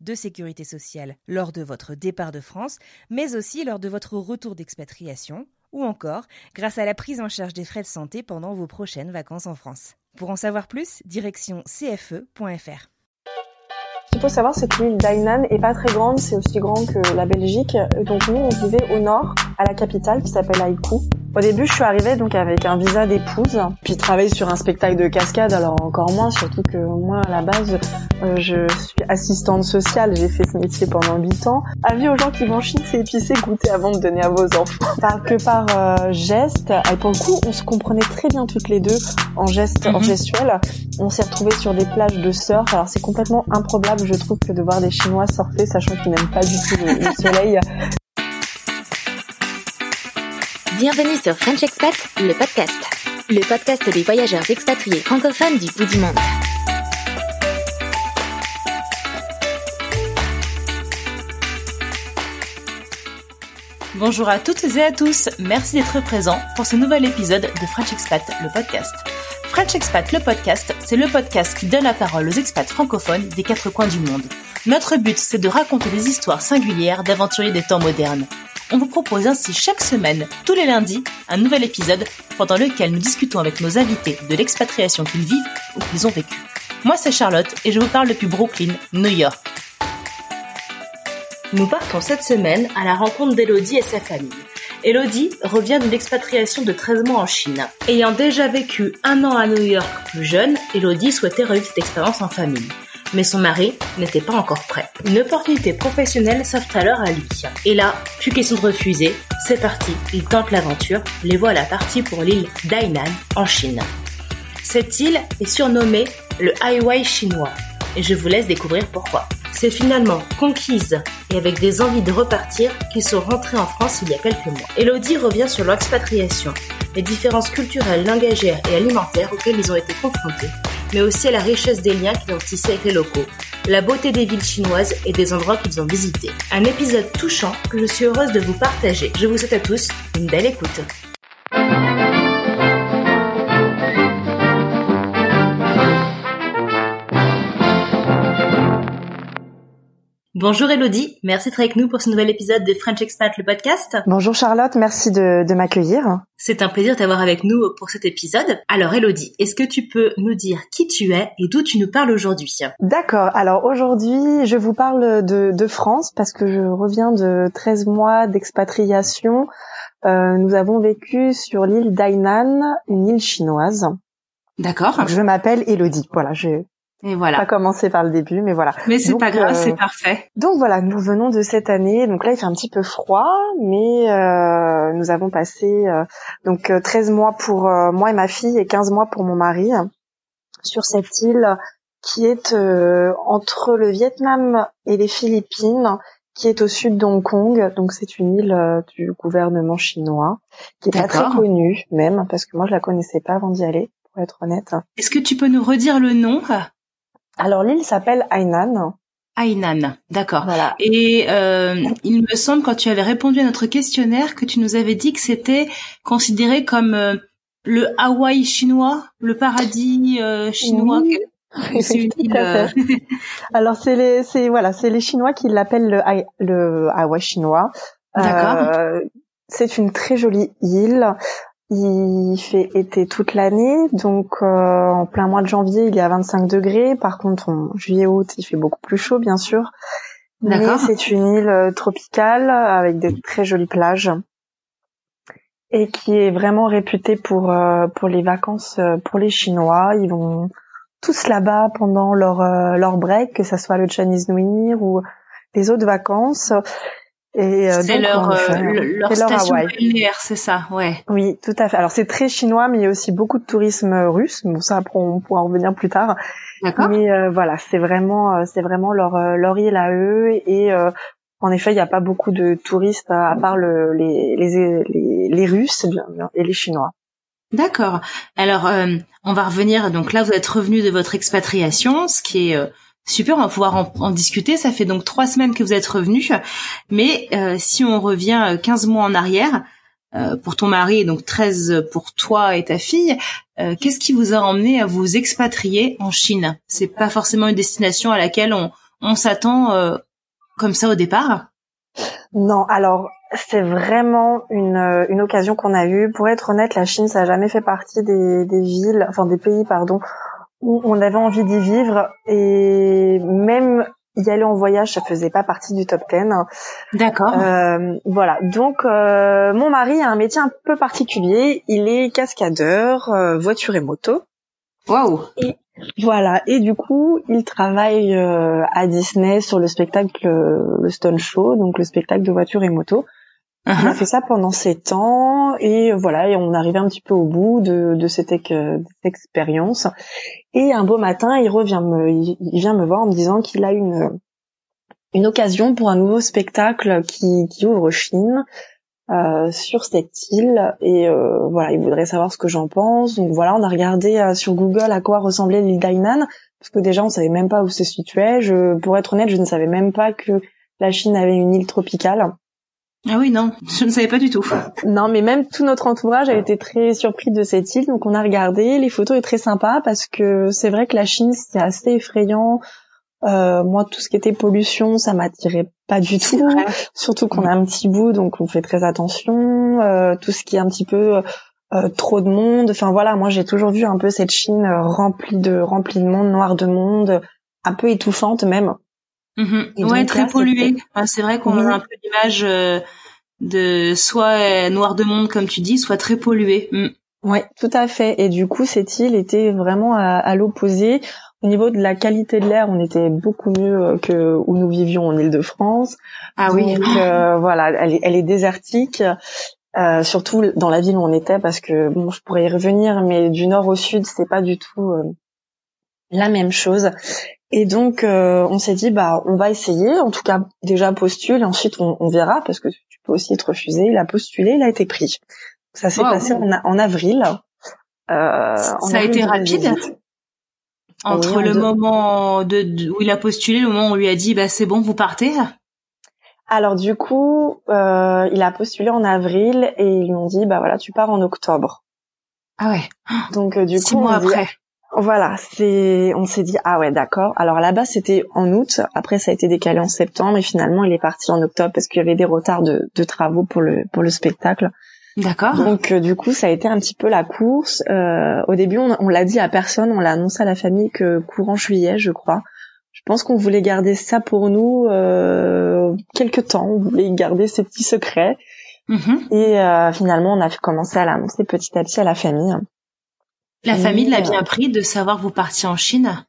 de sécurité sociale lors de votre départ de France, mais aussi lors de votre retour d'expatriation, ou encore grâce à la prise en charge des frais de santé pendant vos prochaines vacances en France. Pour en savoir plus, direction cfe.fr. Ce qu'il faut savoir, c'est que l'île d'Ainan est pas très grande, c'est aussi grand que la Belgique. Donc nous, on vivait au nord, à la capitale, qui s'appelle Haïkou. Au début, je suis arrivée donc avec un visa d'épouse, puis travailler sur un spectacle de cascade, alors encore moins, surtout que moi, à la base, euh, je suis assistante sociale, j'ai fait ce métier pendant 8 ans. Avis aux gens qui vont chier, c'est épicé, goûter avant de donner à vos enfants. Par que par euh, geste, et pour le coup, on se comprenait très bien toutes les deux en geste, en gestuel. On s'est retrouvés sur des plages de surf, alors c'est complètement improbable, je trouve, que de voir des Chinois surfer, sachant qu'ils n'aiment pas du tout le, le soleil. Bienvenue sur French Expat, le podcast. Le podcast des voyageurs expatriés francophones du bout du monde. Bonjour à toutes et à tous, merci d'être présents pour ce nouvel épisode de French Expat, le podcast. French Expat, le podcast, c'est le podcast qui donne la parole aux expats francophones des quatre coins du monde. Notre but, c'est de raconter des histoires singulières d'aventuriers des temps modernes. On vous propose ainsi chaque semaine, tous les lundis, un nouvel épisode pendant lequel nous discutons avec nos invités de l'expatriation qu'ils vivent ou qu'ils ont vécu. Moi, c'est Charlotte et je vous parle depuis Brooklyn, New York. Nous partons cette semaine à la rencontre d'Elodie et sa famille. Elodie revient d'une expatriation de 13 mois en Chine. Ayant déjà vécu un an à New York plus jeune, Elodie souhaitait revivre cette expérience en famille. Mais son mari n'était pas encore prêt. Une opportunité professionnelle s'offre alors à lui. Et là, plus question de refuser, c'est parti, il tente l'aventure, les voilà partis pour l'île d'Hainan en Chine. Cette île est surnommée le Hawaii chinois, et je vous laisse découvrir pourquoi. C'est finalement conquise et avec des envies de repartir qu'ils sont rentrés en France il y a quelques mois. Elodie revient sur leur expatriation, les différences culturelles, langagières et alimentaires auxquelles ils ont été confrontés, mais aussi à la richesse des liens qu'ils ont tissés avec les locaux, la beauté des villes chinoises et des endroits qu'ils ont visités. Un épisode touchant que je suis heureuse de vous partager. Je vous souhaite à tous une belle écoute. Bonjour Elodie, merci d'être avec nous pour ce nouvel épisode de French Expat, le podcast. Bonjour Charlotte, merci de, de m'accueillir. C'est un plaisir de t'avoir avec nous pour cet épisode. Alors Elodie, est-ce que tu peux nous dire qui tu es et d'où tu nous parles aujourd'hui? D'accord, alors aujourd'hui je vous parle de, de France parce que je reviens de 13 mois d'expatriation. Euh, nous avons vécu sur l'île d'Ainan, une île chinoise. D'accord. Je m'appelle Elodie, voilà, je Et voilà. pas commencer par le début, mais voilà. Mais c'est pas grave, euh, c'est parfait. Donc voilà, nous venons de cette année. Donc là, il fait un petit peu froid, mais euh, nous avons passé euh, donc euh, 13 mois pour euh, moi et ma fille et 15 mois pour mon mari sur cette île qui est euh, entre le Vietnam et les Philippines, qui est au sud de Hong Kong. Donc c'est une île euh, du gouvernement chinois qui est pas très connue même parce que moi je la connaissais pas avant d'y aller, pour être honnête. Est-ce que tu peux nous redire le nom? Alors l'île s'appelle Hainan. Hainan, d'accord. Voilà. Et euh, il me semble quand tu avais répondu à notre questionnaire que tu nous avais dit que c'était considéré comme euh, le Hawaï chinois, le paradis euh, chinois. Oui. Une île, fait. euh, Alors c'est les c'est voilà c'est les Chinois qui l'appellent le le Hawaï chinois. D'accord. C'est une très jolie île. Il fait été toute l'année, donc euh, en plein mois de janvier il y a 25 degrés. Par contre en juillet août il fait beaucoup plus chaud bien sûr. Mais c'est une île euh, tropicale avec de très jolies plages. et qui est vraiment réputé pour euh, pour les vacances euh, pour les Chinois. Ils vont tous là-bas pendant leur euh, leur break, que ça soit le Chinese New Year ou les autres vacances. Et c'est leur leur station balnéaire, c'est ça, ouais. Oui, tout à fait. Alors c'est très chinois, mais il y a aussi beaucoup de tourisme russe. Bon, ça on pourra en revenir plus tard. D'accord. Mais voilà, c'est vraiment c'est vraiment leur leur île à eux et en effet, il n'y a pas beaucoup de touristes à part le, les, les, les, Russes et les Chinois. D'accord. Alors, euh, on va revenir. Donc là, vous êtes revenu de votre expatriation, ce qui est euh, super. On va pouvoir en, discuter. Ça fait donc trois semaines que vous êtes revenu. Mais euh, si on revient 15 mois en arrière, pour ton mari et donc 13 pour toi et ta fille, qu'est-ce qui vous a emmené à vous expatrier en Chine? C'est pas forcément une destination à laquelle on, on s'attend comme ça au départ? Non, alors c'est vraiment une, euh, une occasion qu'on a eue. Pour être honnête, la Chine, ça n'a jamais fait partie des, des villes, enfin des pays, pardon, où on avait envie d'y vivre. Et même y aller en voyage, ça faisait pas partie du top 10. D'accord. Euh, voilà. Donc, euh, mon mari a un métier un peu particulier. Il est cascadeur, euh, voiture et moto. Waouh. Voilà, et du coup, il travaille euh, à Disney sur le spectacle le Stone Show, donc le spectacle de voitures et Il a uh-huh. fait ça pendant sept ans et voilà, et on arrivait un petit peu au bout de, de cette, expérience. Et un beau matin, il revient me, il, vient me voir en me disant qu'il a une une occasion pour un nouveau spectacle qui, qui ouvre Chine euh, sur cette île et euh, voilà, il voudrait savoir ce que j'en pense. Donc voilà, on a regardé euh, sur Google à quoi ressemblait l'île d'Ainan parce que déjà on savait même pas où se situait. Je, pour être honnête, je ne savais même pas que la Chine avait une île tropicale. Ah oui, non, je ne savais pas du tout. Non, mais même tout notre entourage a été très surpris de cette île, donc on a regardé. Les photos est très sympa parce que c'est vrai que la Chine c'est assez effrayant. Euh, moi, tout ce qui était pollution, ça m'attirait pas du tout. Surtout qu'on a un petit bout, donc on fait très attention. Euh, tout ce qui est un petit peu euh, trop de monde. Enfin voilà, moi j'ai toujours vu un peu cette Chine remplie de remplie de monde, noire de monde, un peu étouffante même. Mm Ouais, très polluée. c'est vrai qu'on a un peu l'image de soit noir de monde comme tu dis, soit très polluée. Mm. Ouais, tout à fait. Et du coup, cette île était vraiment à, à l'opposé. Au niveau de la qualité de l'air, on était beaucoup mieux euh, que où nous vivions en Île-de-France. Ah oui. Donc, euh, voilà, elle est, elle est désertique. Euh, surtout dans la ville où on était parce que bon je pourrais y revenir mais du nord au sud c'est pas du tout euh, la même chose et donc on s'est dit bah on va essayer en tout cas déjà postule et ensuite on, on, verra parce que tu peux aussi être refusé il a postulé il a été pris ça s'est passé en, en avril ça a été rapide? entre le moment de, où il a postulé, le moment où on lui a dit bah c'est bon, vous partez? Alors du coup, euh, il a postulé en avril et ils lui ont dit bah voilà, tu pars en octobre. Ah ouais. Donc euh, du Six coup, mois après. Voilà, c'est, on s'est dit ah ouais d'accord. Alors là-bas c'était en août, après ça a été décalé en septembre et finalement il est parti en octobre parce qu'il y avait des retards de, de travaux pour le pour le spectacle. D'accord. Donc euh, du coup, ça a été un petit peu la course. Euh, au début, on, l'a dit à personne, on l'a annoncé à la famille que courant juillet, je crois. Je pense qu'on voulait garder ça pour nous euh, quelque temps. On voulait garder ces petits secrets. Mm-hmm. Et euh, finalement, on a commencé à l'annoncer petit à petit à la famille. La famille l'a bien pris de savoir que vous partiez en Chine?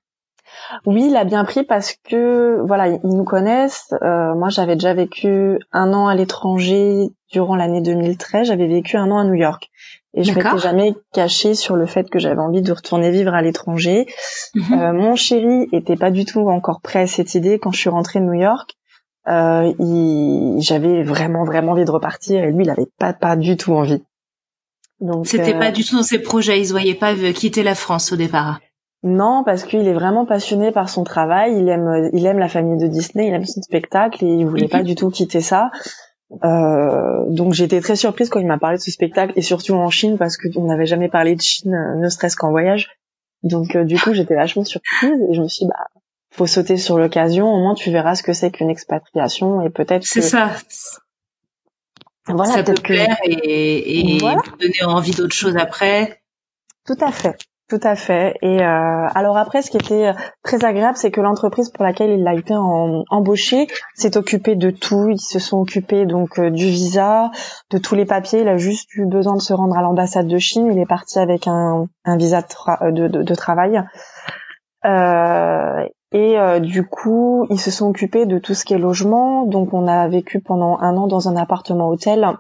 Oui, il a bien pris parce que voilà, ils nous connaissent. Euh, moi, j'avais déjà vécu un an à l'étranger durant l'année 2013. J'avais vécu un an à New York et je m'étais jamais cachée sur le fait que j'avais envie de retourner vivre à l'étranger. Mhm. Euh, mon chéri était pas du tout encore prêt à cette idée quand je suis rentrée de New York. Euh, j'avais vraiment vraiment envie de repartir et lui, il avait pas pas du tout envie. Donc c'était pas du tout dans ses projets. Il se voyait pas quitter la France au départ. Non, parce qu'il est vraiment passionné par son travail. Il aime, il aime la famille de Disney, il aime son spectacle et il voulait pas mhm. du tout quitter ça. Euh, donc j'étais très surprise quand il m'a parlé de ce spectacle et surtout en Chine parce qu'on n'avait jamais parlé de Chine, euh, ne serait-ce qu'en voyage. Donc euh, du coup j'étais vachement surprise et je me suis dit bah faut sauter sur l'occasion. Au moins tu verras ce que c'est qu'une expatriation et peut-être. C'est ça. Voilà, ça peut plaire et, et donner envie d'autre chose après. Tout à fait. Tout à fait. Et euh, alors après, ce qui était euh, très agréable, c'est que l'entreprise pour laquelle il a été embauché s'est occupée de tout. Ils se sont occupés donc euh, du visa, de tous les papiers. Il a juste eu besoin de se rendre à l'ambassade de Chine. Il est parti avec un, un visa de, de, de, travail. Euh, et du coup, ils se sont occupés de tout ce qui est logement. Donc, on a vécu pendant un an dans un appartement hôtel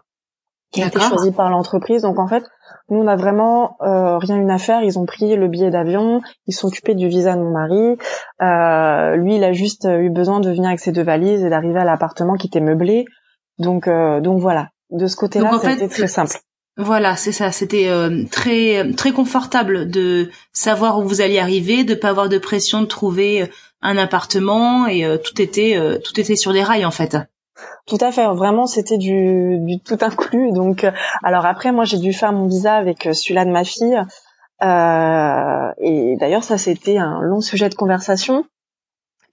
qui a été choisi par l'entreprise. Donc, en fait, nous, on a vraiment euh, rien une affaire. Ils ont pris le billet d'avion, ils sont occupés du visa de mon mari. Euh, lui, il a juste eu besoin de venir avec ses deux valises et d'arriver à l'appartement qui était meublé. Donc, euh, donc voilà. De ce côté-là, c'était très simple. Voilà, c'est ça. C'était euh, très très confortable de savoir où vous alliez arriver, de pas avoir de pression de trouver un appartement et tout était tout était sur des rails en fait. Tout à fait. Vraiment, c'était du, du tout inclus. Donc, euh, alors après, moi, j'ai dû faire mon visa avec euh, celui-là de ma fille. Euh, et d'ailleurs, ça, c'était un long sujet de conversation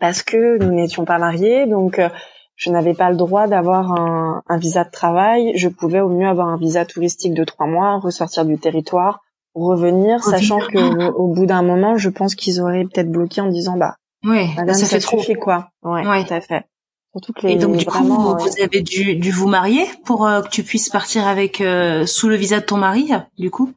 parce que nous n'étions pas mariés. Donc, euh, je n'avais pas le droit d'avoir un, un, visa de travail. Je pouvais au mieux avoir un visa touristique de trois mois, ressortir du territoire, revenir, sachant que au bout d'un moment, je pense qu'ils auraient peut-être bloqué en disant bah, oui, ça, fait trop. quoi. Ouais, ouais, tout à fait et donc du coup, vous, avez dû, dû, vous marier pour euh, que tu puisses partir avec euh, sous le visa de ton mari, du coup?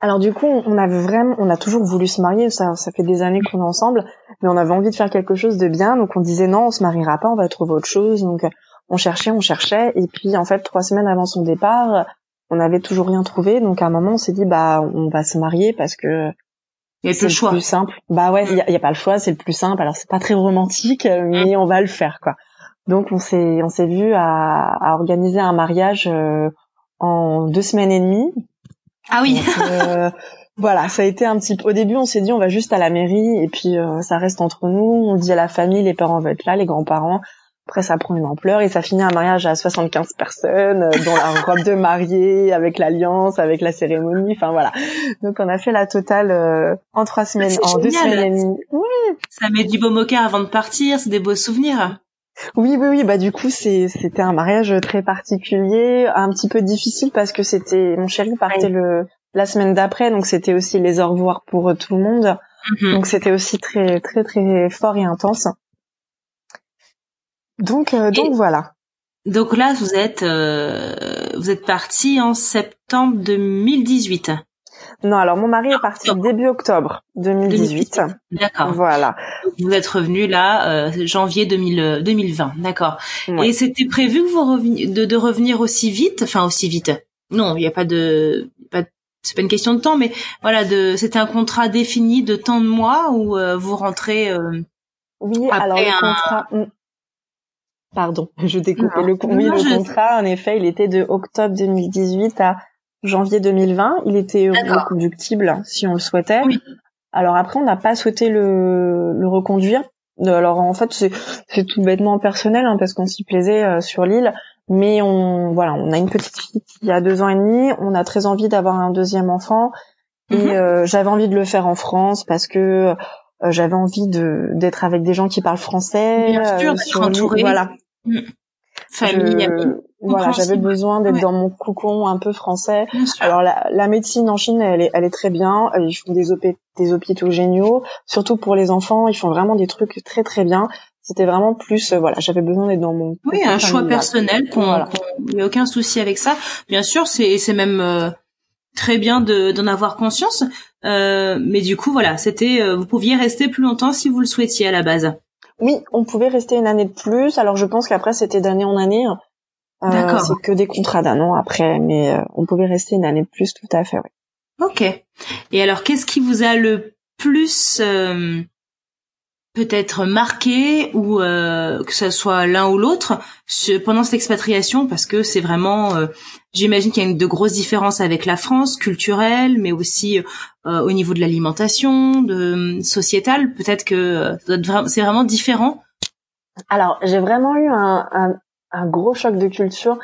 Alors du coup, on avait vraiment, on a toujours voulu se marier. Ça, ça fait des années qu'on est ensemble, mais on avait envie de faire quelque chose de bien. Donc on disait non, on se mariera pas, on va trouver autre chose. Donc on cherchait, on cherchait, et puis en fait trois semaines avant son départ, on n'avait toujours rien trouvé. Donc à un moment, on s'est dit bah on va se marier parce que il y a le choix. plus simple. Bah ouais, il y a, y a, pas le choix, c'est le plus simple. Alors c'est pas très romantique, mais on va le faire quoi. Donc on s'est on s'est vu à, à, organiser un mariage euh, en deux semaines et demie. Ah oui. Euh, voilà, ça a été un petit peu. Au début, on s'est dit on va juste à la mairie et puis euh, ça reste entre nous. On dit à la famille, les parents vont être là, les grands-parents. Après, ça prend une ampleur et ça finit un mariage à 75 personnes, dans la robe de mariée, avec l'alliance, avec la cérémonie. Enfin voilà. Donc on a fait la totale en trois semaines, en deux semaines et demie. Oui. Ça met du beau moqueur avant de partir. C'est des beaux souvenirs. Oui, oui, oui. Bah du coup, c'est c'était un mariage très particulier, un petit peu difficile parce que c'était mon chéri partait le la semaine d'après, donc c'était aussi les au revoir pour tout le monde. Mhm. Donc c'était aussi très très très fort et intense. Donc euh, donc voilà. Donc là, vous êtes euh, vous êtes parti en septembre 2018. Non, alors mon mari est parti début octobre 2018. D'accord. Voilà. Vous êtes revenu là euh, janvier 2000, 2020. Euh, D'accord. Et c'était prévu que vous reveniez, de, de, revenir aussi vite, enfin aussi vite. Non, il n'y a pas de, pas, c'est pas une question de temps, mais voilà, de, c'était un contrat défini de temps de mois où euh, vous rentrez. oui, alors le contrat. Pardon, je découpe. Le, oui, le contrat, en effet, il était de octobre 2018 à janvier 2020. Il était reconductible si on le souhaitait. Alors après, on n'a pas souhaité le, le reconduire. Alors en fait, c'est tout bêtement personnel hein, parce qu'on s'y plaisait euh, sur l'île. Mais on voilà, on a une petite fille qui a deux ans et demi. On a très envie d'avoir un deuxième enfant. Et mhm. euh, j'avais envie de le faire en France parce que euh, j'avais envie de d'être avec des gens qui parlent français. Bien sûr, sur entouré. Voilà. Mm. Famille, amis. Voilà, j'avais besoin d'être dans mon cocon un peu français. Alors la, la, médecine en Chine, elle est, elle est très bien. Ils font des, des hôpitaux géniaux, surtout pour les enfants. Ils font vraiment des trucs très très bien. C'était vraiment plus, euh, voilà, j'avais besoin d'être dans mon. Oui, un choix personnel. Qu'on, voilà. il n'y a aucun souci avec ça. Bien sûr, c'est, c'est même euh, très bien de, d'en avoir conscience. Euh, mais du coup, voilà, c'était, euh, vous pouviez rester plus longtemps si vous le souhaitiez à la base. Oui, on pouvait rester une année de plus. Alors je pense qu'après c'était d'année en année. Euh, c'est que des contrats d'un an après, mais euh, on pouvait rester une année de plus, tout à fait. Oui. Ok. Et alors, qu'est-ce qui vous a le plus euh, peut-être marqué ou que ce soit l'un ou l'autre pendant cette expatriation? Parce que c'est vraiment j'imagine qu'il y a une, de grosses différences avec la France culturelle mais aussi au niveau de l'alimentation de sociétal peut-être que c'est vraiment différent alors j'ai vraiment eu un, un, un gros choc de culture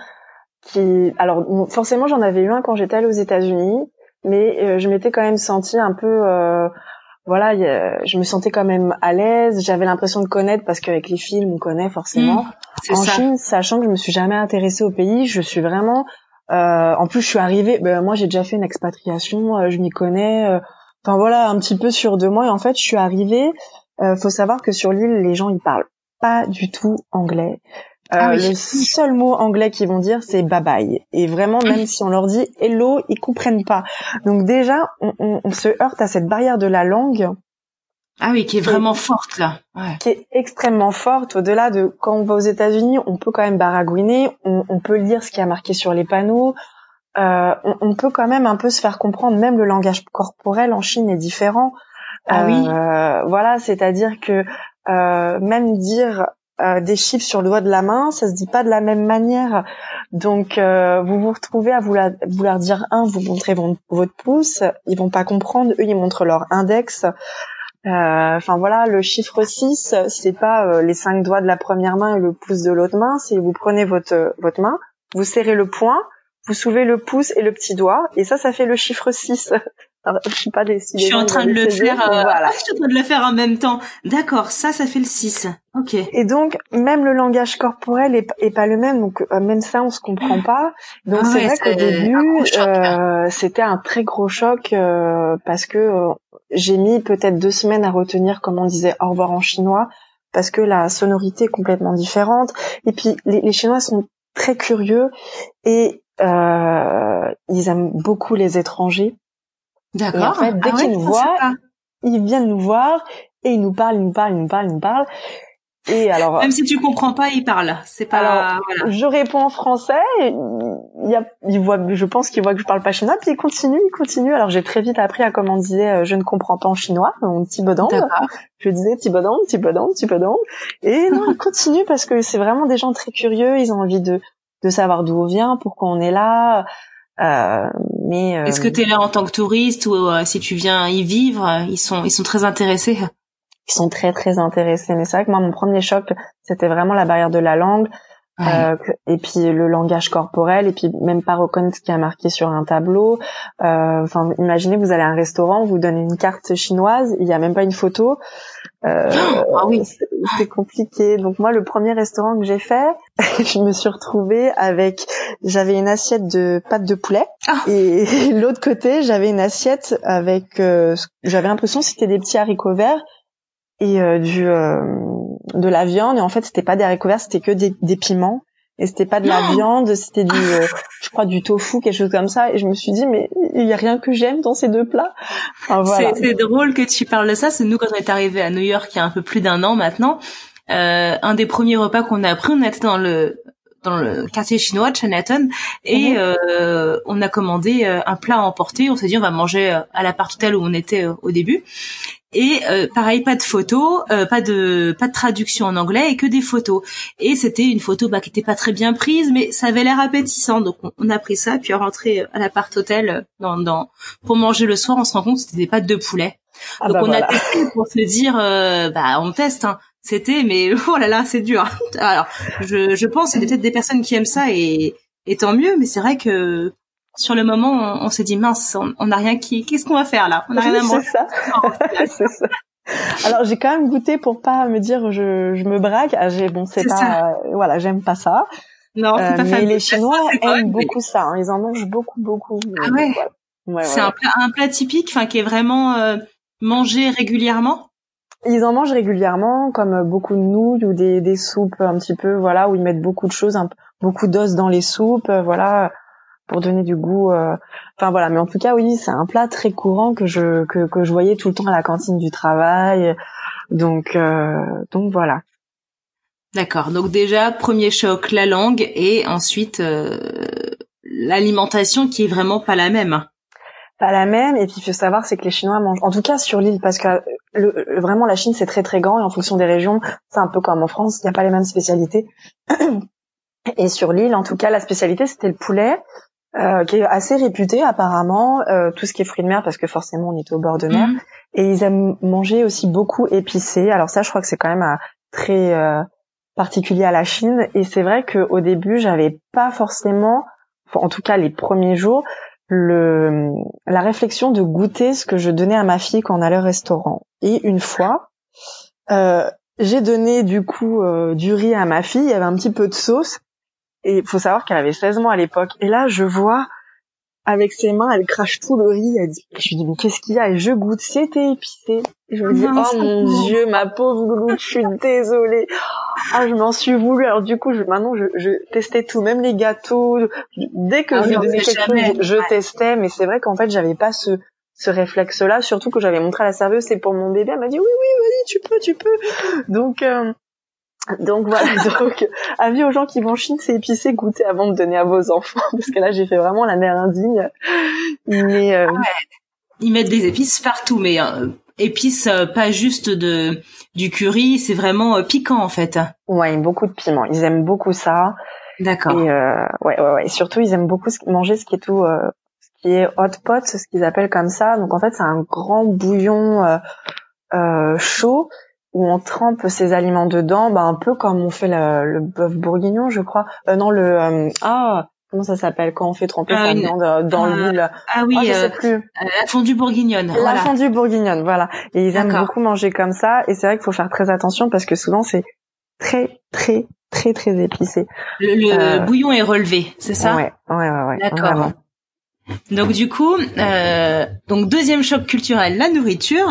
qui alors forcément j'en avais eu un quand j'étais allée aux États-Unis mais euh, je m'étais quand même sentie un peu euh, voilà je me sentais quand même à l'aise j'avais l'impression de connaître parce qu'avec les films on connaît forcément mmh, en Chine sachant que je me suis jamais intéressée au pays je suis vraiment euh, en plus je suis arrivée ben, moi j'ai déjà fait une expatriation je m'y connais enfin voilà, un petit peu sûr de moi. Et en fait, je suis arrivée. Euh, faut savoir que sur l'île, les gens ils parlent pas du tout anglais. Euh, Ah oui. Le seul mot anglais qu'ils vont dire, c'est bye bye. Et vraiment, même si on leur dit hello, ils comprennent pas. Donc déjà, on, on- on se heurte à cette barrière de la langue Ah oui, qui est vraiment forte là. Ouais. qui est extrêmement forte. Au-delà de quand on va aux États-Unis, on peut quand même baragouiner, on, on peut lire ce qui a marqué sur les panneaux. Euh, on, on peut quand même un peu se faire comprendre. Même le langage corporel en Chine est différent. Ah oui. Euh, Voilà, c'est-à-dire que euh, même dire euh, des chiffres sur le doigt de la main, ça se dit pas de la même manière. Donc euh, vous vous retrouvez à vouloir, vouloir dire un, vous montrez votre pouce, ils vont pas comprendre, eux ils montrent leur index. Euh, Enfin voilà, le chiffre 6, c'est pas euh, les cinq doigts de la première main et le pouce de l'autre main, c'est vous prenez votre votre main, vous serrez le poing, vous soulevez le pouce et le petit doigt, et ça, ça fait le chiffre 6. Alors, je suis pas des Je suis en train de le faire. euh, Voilà. Je suis en train de le faire en même temps. D'accord, ça, ça fait le 6. Ok. Et donc, même le langage corporel est, est pas le même, donc euh, même ça, on se comprend pas. Donc Ah c'est ouais, vrai qu'au début, euh, c'était un très gros choc euh, parce que euh, j'ai mis peut-être deux semaines à retenir comment on disait au revoir en chinois parce que la sonorité est complètement différente. Et puis les, les Chinois sont très curieux et euh, ils aiment beaucoup les étrangers. D'accord. Et en fait, dès Ah qu'ils ouais, nous voient. Ils viennent nous voir et ils nous parlent, ils nous parlent, ils nous parlent, ils nous parlent. Et alors, Même si tu comprends pas, il parle. C'est pas. Alors, voilà. je réponds en français. Il y a, il voit, je pense qu'il voit que je parle pas chinois, puis il continue, il continue. Alors j'ai très vite appris à comment on disait euh, je ne comprends pas en chinois, mon petit bodong. D'accord. Je disais petit bodong, petit bodong, petit bodong. Et non, il continue parce que c'est vraiment des gens très curieux. Ils ont envie de de savoir d'où on vient, pourquoi on est là. Euh, mais euh, Est-ce que tu es là en tant que touriste ou euh, si tu viens y vivre, ils sont ils sont très intéressés? ils sont très très intéressés. Mais c'est vrai que moi mon premier choc c'était vraiment la barrière de la langue. Ouais. Euh, et puis le langage corporel et puis même pas reconnaître ce qui est marqué sur un tableau Euh, enfin imaginez vous allez à un restaurant vous donnez une carte chinoise il y a même pas une photo Euh, Ah oui. c'est- compliqué donc moi le premier restaurant que j'ai fait je me suis retrouvée avec j'avais une assiette de pâtes de poulet Ah. et l'autre côté j'avais une assiette avec euh, j'avais l'impression que c'était des petits haricots verts et euh, du euh, de la viande et en fait c'était pas des haricots verts c'était que des, des piments et c'était pas de la viande c'était du euh, je crois du tofu quelque chose comme ça et je me suis dit mais il y a rien que j'aime dans ces deux plats Enfin, voilà. C'est c'est drôle que tu parles de ça. C'est nous quand on est arrivé à New York il y a un peu plus d'un an maintenant. Euh, un des premiers repas qu'on a pris, on était dans le dans le quartier chinois de Chinatown et Mhm. euh, on a commandé euh, un plat à emporter. On s'est dit on va manger euh, à l'appart hôtel où on était euh, au début. Et euh, pareil, pas de photos, euh, pas de pas de traduction en anglais et que des photos. Et c'était une photo bah, qui était pas très bien prise, mais ça avait l'air appétissant. Donc on, on a pris ça, puis on rentré à l'appart hôtel dans, dans pour manger le soir. On se rend compte que c'était des pâtes de poulet. Ah Donc bah on voilà. a testé pour se dire, euh, bah on teste. Hein. C'était, mais oh là là, c'est dur. Alors, je, je pense qu'il y a peut-être des personnes qui aiment ça et, et tant mieux. Mais c'est vrai que sur le moment, on, on s'est dit mince, on n'a rien qui. Qu'est-ce qu'on va faire là? On n'a rien à manger. ça c'est ça alors j'ai quand même goûté pour pas me dire je, je me braque Ah, j'ai bon c'est pas euh, voilà j'aime pas ça Non, c'est Euh, pas mais les chinois Ça, aiment mais beaucoup ça hein. ils en mangent beaucoup beaucoup Ah ouais C'est ouais, un plat, un plat typique, enfin qui est vraiment euh, mangé régulièrement. Ils en mangent régulièrement, comme euh, beaucoup de nouilles ou des, des soupes un petit peu, voilà, où ils mettent beaucoup de choses, beaucoup d'os dans les soupes, euh, voilà, pour donner du goût. euh. Enfin voilà, mais en tout cas, oui, c'est un plat très courant que je que, que je voyais tout le temps à la cantine du travail. Donc euh, donc voilà. D'accord. Donc déjà premier choc la langue et ensuite euh, l'alimentation qui est vraiment pas la même. Pas la même. Et puis il faut savoir, c'est que les Chinois mangent, en tout cas sur l'île, parce que le, le- vraiment la Chine c'est très très grand et en fonction des régions, c'est un peu comme en France, il n'y a pas les mêmes spécialités. Et sur l'île, en tout cas, la spécialité c'était le poulet, euh, qui est assez réputé apparemment, euh, tout ce qui est fruits de mer, parce que forcément on était au bord de mer. Mhm. Et ils aiment manger aussi beaucoup épicé. Alors ça, je crois que c'est quand même euh, très euh, particulier à la Chine. Et c'est vrai qu'au début, j'avais pas forcément, en tout cas les premiers jours, le la réflexion de goûter ce que je donnais à ma fille quand on allait au restaurant. Et une fois, euh, j'ai donné du coup euh, du riz à ma fille. Il y avait un petit peu de sauce. Et il faut savoir qu'elle avait 16 mois à l'époque. Et là, je vois avec ses mains, elle crache tout le riz. Elle dit, je lui dis, mais qu'est-ce qu'il y a? Et je goûte, c'était épicé. Et je me dis, oh mon dieu, ma pauvre gloutte, je suis désolée. Ah, je m'en suis voulu. Alors du coup, je, maintenant, je, je testais tout, même les gâteaux. Dès que Ah je sait quelque jamais. chose, je testais. Mais c'est vrai qu'en fait, j'avais pas ce ce réflexe-là, surtout que j'avais montré à la serveuse, c'est pour mon bébé. Elle m'a dit, oui, oui, vas-y, tu peux, tu peux. Donc, euh, donc voilà. donc, avis aux gens qui vont en Chine, c'est épicé, goûter avant de donner à vos enfants, parce que là, j'ai fait vraiment la mère indigne. Mais euh, Ils mettent des épices partout, mais euh, épices euh, pas juste de du curry, c'est vraiment euh, piquant en fait. ouais, beaucoup de piment. Ils aiment beaucoup ça. D'accord. Et euh, ouais, ouais, ouais. Et surtout, ils aiment beaucoup manger ce qui est tout, euh, ce qui est hot pot, ce qu'ils appellent comme ça. Donc en fait, c'est un grand bouillon euh, euh, chaud où on trempe ces aliments dedans, bah, un peu comme on fait le, le bœuf bourguignon, je crois. Euh, non, le euh, ah comment ça s'appelle quand on fait tremper Ah, sa viande euh, dans ah, l'huile? Ah oui, Ah, je euh, sais plus. la fondue bourguignonne. La voilà. fondue bourguignonne, voilà. Et ils aiment beaucoup manger comme ça. Et c'est vrai qu'il faut faire très attention parce que souvent c'est très, très, très, très épicé. Le, le Euh, bouillon est relevé, c'est ça? Ouais, ouais, ouais, ouais. D'accord. Donc du coup, euh, donc deuxième choc culturel, la nourriture.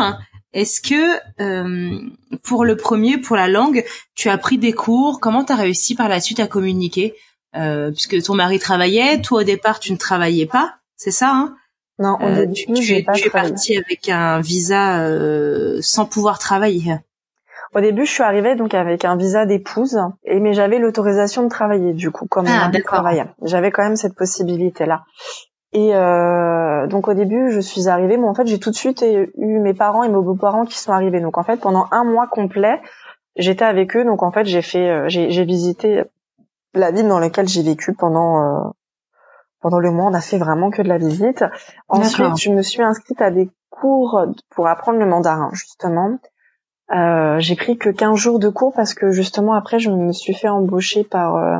Est-ce que euh, pour le premier, pour la langue, tu as pris des cours? Comment tu as réussi par la suite à communiquer? Euh, Puisque ton mari travaillait, toi au départ tu ne travaillais pas, c'est ça hein? Non, au Euh, début, tu, tu pas tu es travaillé. parti avec un visa euh, sans pouvoir travailler. Au début, je suis arrivée donc avec un visa d'épouse, et mais j'avais l'autorisation de travailler du coup, comme Ah, d'accord. travaillait. J'avais quand même cette possibilité-là. Et euh, donc au début, je suis arrivée. Bon, en fait, j'ai tout de suite eu mes parents et mes beaux-parents qui sont arrivés. Donc en fait, pendant un mois complet, j'étais avec eux. Donc en fait, j'ai fait, euh, j'ai j'ai visité la ville dans laquelle j'ai vécu pendant euh, pendant le mois. On a fait vraiment que de la visite. Ensuite, je me suis inscrite à des cours pour apprendre le mandarin, justement. Euh, j'ai pris que 15 jours de cours parce que justement après je me suis fait embaucher par euh,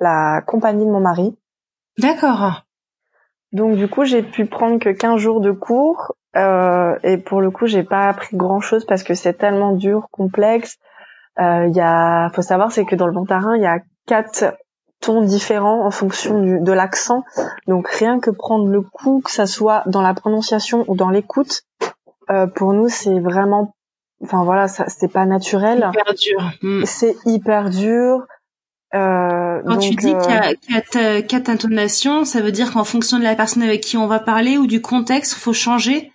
la compagnie de mon mari. D'accord. Donc du coup j'ai pu prendre que 15 jours de cours euh, et pour le coup j'ai pas appris grand chose parce que c'est tellement dur, complexe. Euh, Il y a, faut savoir c'est que dans le mandarin il y a quatre tons différents en fonction du, de l'accent. Donc rien que prendre le coup, que ça soit dans la prononciation ou dans l'écoute, euh, pour nous c'est vraiment, enfin voilà, c'est pas naturel. Hyper dur. Hmm. C'est hyper dur. Euh, Quand tu dis euh, qu'il y a quatre, quatre intonations, ça veut dire qu'en fonction de la personne avec qui on va parler ou du contexte, faut changer?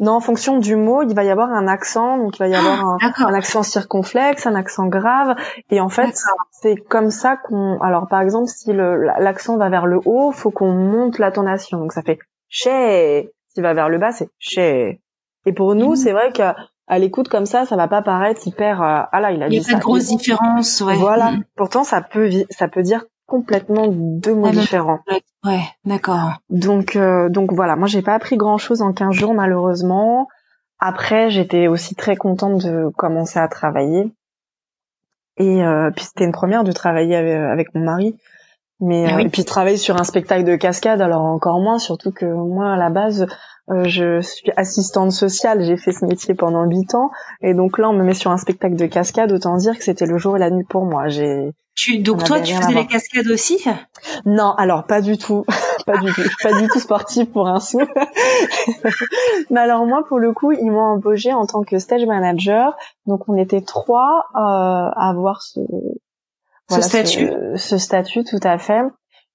non, en fonction du mot, il va y avoir un accent, donc il va y avoir un, accent circonflexe, un accent grave, et en fait, c'est comme ça qu'on. Alors, par exemple, si l'accent va vers le haut, faut qu'on monte l'intonation. Donc, ça fait chez. S'il va vers le bas, c'est chez. Et pour nous, Mhm. c'est vrai qu'à à l'écoute comme ça, ça va pas paraître hyper. euh, ah là, il a Il dit a pas ça. de grosse différence, ouais. Voilà. Mm. Pourtant, ça peut ça peut dire complètement deux mots Ah, différents. Ouais, d'accord. Donc euh, donc voilà, moi j'ai pas appris grand chose en 15 jours malheureusement. Après, j'étais aussi très contente de commencer à travailler. Et euh, puis c'était une première de travailler avec, avec mon mari. Mais Ah euh, oui. et puis travailler sur un spectacle de cascade alors encore moins surtout que moi à la base euh, je suis assistante sociale, j'ai fait ce métier pendant huit ans et donc là on me met sur un spectacle de cascade autant dire que c'était le jour et la nuit pour moi. J'ai Tu, donc toi, tu faisais les voir. cascades aussi? Non, alors pas du tout, pas du tout, pas du tout sportive pour un sou. Mais alors moi, pour le coup, ils m'ont embauché en tant que stage manager. Donc on était trois euh, à avoir ce, voilà, statut. ce, ce statut tout à fait.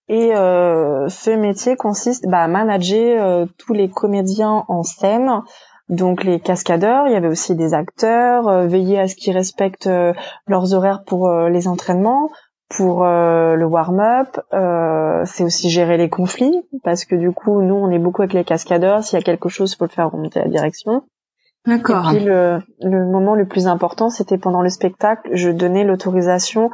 Et euh, ce métier consiste bah, à manager euh, tous les comédiens en scène, donc les cascadeurs. Il y avait aussi des acteurs, euh, veiller à ce qu'ils respectent euh, leurs horaires pour euh, les entraînements, pour euh, le warm-up. Euh, c'est aussi gérer les conflits parce que du coup, nous, on est beaucoup avec les cascadeurs. S'il y a quelque chose, il faut le faire remonter à la direction. D'accord. Et puis le, le moment le plus important, c'était pendant le spectacle, je donnais l'autorisation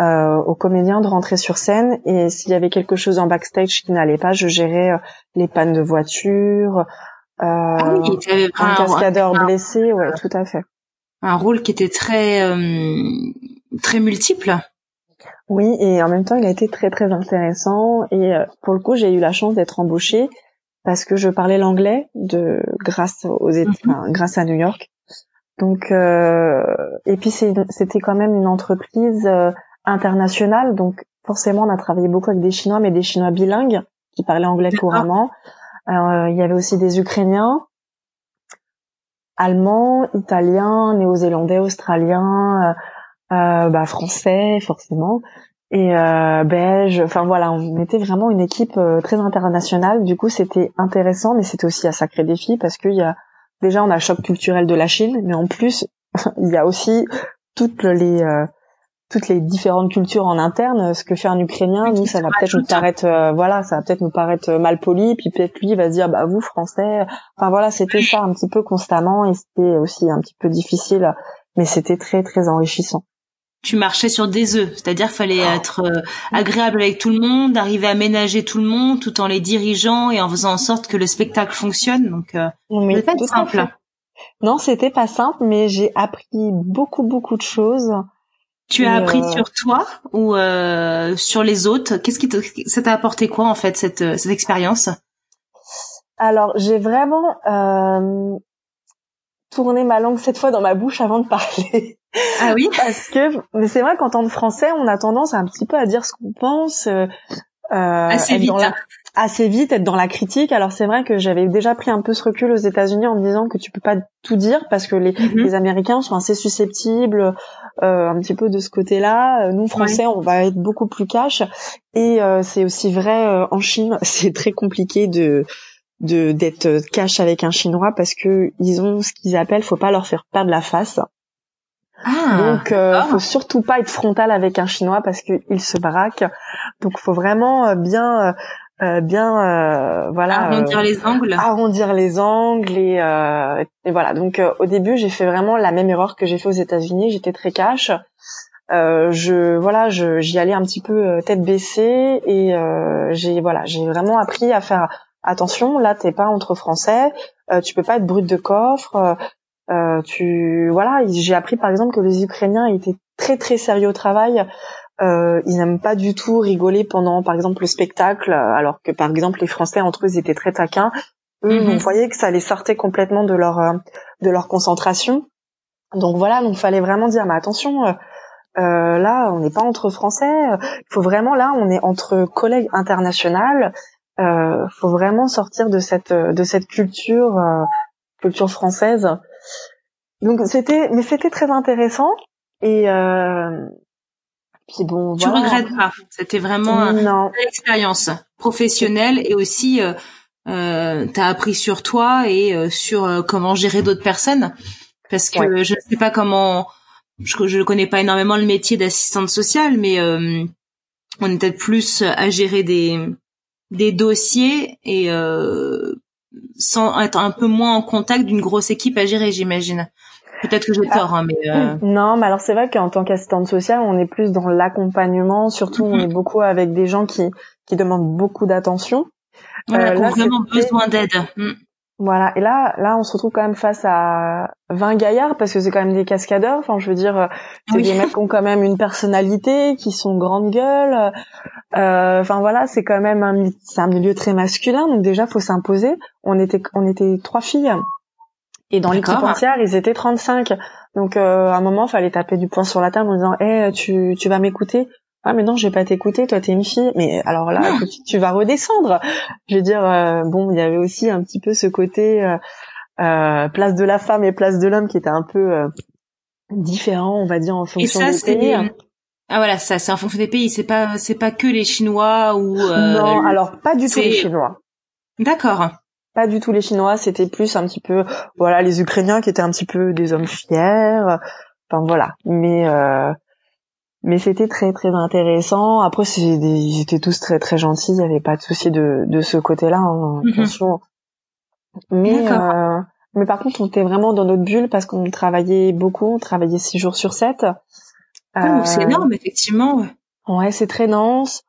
euh, aux comédiens de rentrer sur scène et s'il y avait quelque chose en backstage qui n'allait pas, je gérais euh, les pannes de voiture, euh, Ah oui, un un, cascadeur un- blessé, ouais, tout à fait. un rôle qui était très euh, très multiple. Oui, et en même temps, il a été très très intéressant et pour le coup, j'ai eu la chance d'être embauchée parce que je parlais l'anglais de grâce aux enfin, grâce à New York. Donc euh, et puis c'était quand même une entreprise euh, internationale, donc forcément on a travaillé beaucoup avec des Chinois, mais des Chinois bilingues. qui parlaient anglais couramment. il y avait aussi des Ukrainiens, allemands, italiens, néo-zélandais, australiens, bah, français forcément et euh, belge. Enfin voilà, on était vraiment une équipe très internationale. Du coup, c'était intéressant, mais c'était aussi un sacré défi parce qu'il y a déjà on a le choc culturel de la Chine, mais en plus il y a aussi toutes les euh, toutes les différentes cultures en interne. Ce que fait un Ukrainien, nous, ça va peut-être nous paraître, euh, voilà, ça va peut-être nous paraître mal poli, puis peut-être lui va se dire, bah vous Français. Enfin voilà, c'était ça un petit peu constamment, et c'était aussi un petit peu difficile, mais c'était très très enrichissant tu marchais sur des œufs, c'est-à-dire fallait ah. être euh, agréable avec tout le monde, arriver à ménager tout le monde tout en les dirigeant et en faisant en sorte que le spectacle fonctionne. Donc euh, c'était pas simple. Non, c'était pas simple, mais j'ai appris beaucoup beaucoup de choses. Tu as appris euh, sur toi ou euh, sur les autres? Qu'est-ce qui ça t'a apporté quoi en fait cette cette expérience? Alors j'ai vraiment tourné ma langue cette fois dans ma bouche avant de parler. Ah oui? Parce que, mais c'est vrai qu'en tant que français, on a tendance un petit peu à dire ce qu'on pense. Euh, euh assez vite. assez vite, être dans la critique. Alors c'est vrai que j'avais déjà pris un peu ce recul aux États-Unis en me disant que tu peux pas tout dire parce que les, mhm. les Américains sont assez susceptibles euh, un petit peu de ce côté-là. Nous Français, on va être beaucoup plus cash. Et euh, c'est aussi vrai euh, en Chine. C'est très compliqué de de d'être cash avec un Chinois parce que ils ont ce qu'ils appellent, faut pas leur faire perdre la face. Ah, Donc, euh, faut surtout pas être frontal avec un Chinois parce qu'il se braque. Donc, faut vraiment euh, bien, euh, euh, bien, euh, voilà, arrondir les angles. Arrondir les angles et, et voilà. Donc, au début, j'ai fait vraiment la même erreur que j'ai fait aux États-Unis. J'étais très cash. je, voilà, je, j'y allais un petit peu tête baissée et j'ai, voilà, j'ai vraiment appris à faire attention. Là, t'es pas entre Français. tu peux pas être brut de coffre. Euh, tu voilà, j'ai appris par exemple que les Ukrainiens étaient très très sérieux au travail. Euh, ils n'aiment pas du tout rigoler pendant par exemple le spectacle, alors que par exemple les Français entre eux ils étaient très taquins. Eux, mhm. on voyait que ça les sortait complètement de leur euh, de leur concentration. Donc voilà, donc fallait vraiment dire mais attention. Euh, euh là, on n'est pas entre Français. Il faut vraiment là, on est entre collègues internationaux. Euh, faut vraiment sortir de cette de cette culture culture française donc c'était, mais c'était très intéressant et euh, puis bon. Tu regrettes pas C'était vraiment une expérience professionnelle et aussi euh, euh, t'as appris sur toi et euh, sur euh, comment gérer d'autres personnes parce que je ne sais pas comment. Je, je connais pas énormément le métier d'assistante sociale, mais euh, on est peut-être plus à gérer des des dossiers et sans être un peu moins en contact d'une grosse équipe à gérer, j'imagine. Peut-être que j'ai ah. tort, hein, mais euh... non, mais alors c'est vrai qu'en tant qu'assistante sociale, on est plus dans l'accompagnement. Surtout, on est mhm. beaucoup avec des gens qui qui demandent beaucoup d'attention. Voilà, euh, qui ont vraiment besoin d'aide. Mm. Voilà, et là, là, on se retrouve quand même face à 20 gaillards parce que c'est quand même des cascadeurs. Enfin, je veux dire, c'est des mecs qui ont quand même une personnalité, qui sont grande gueule. Euh, enfin voilà, c'est quand même un, c'est un milieu très masculin, donc déjà faut s'imposer. On était, on était trois filles et dans l'équipe entière, ils étaient 35. Donc euh, à un moment, fallait taper du poing sur la table en disant "Eh, tu tu vas m'écouter Ah mais non, je vais pas t'écouter, toi t'es une fille." Mais alors là, tu, vas redescendre. Je veux dire euh, bon, il y avait aussi un petit peu ce côté euh, euh place de la femme et place de l'homme qui était un peu euh, différent, on va dire en fonction et ça, des pays. Ah voilà, ça c'est en fonction des pays, c'est pas c'est pas que les Chinois ou Non, alors pas du tout les Chinois. D'accord pas du tout les Chinois, c'était plus un petit peu voilà les Ukrainiens qui étaient un petit peu des hommes fiers. Enfin voilà, mais euh, mais c'était très très intéressant. Après c'est ils étaient tous très très gentils, il y avait pas de souci de de ce côté-là, hein, mhm. Mais euh, mais par contre on était vraiment dans notre bulle parce qu'on travaillait beaucoup, on travaillait six jours sur sept. Ah, c'est euh, énorme effectivement. Ouais, c'est très dense.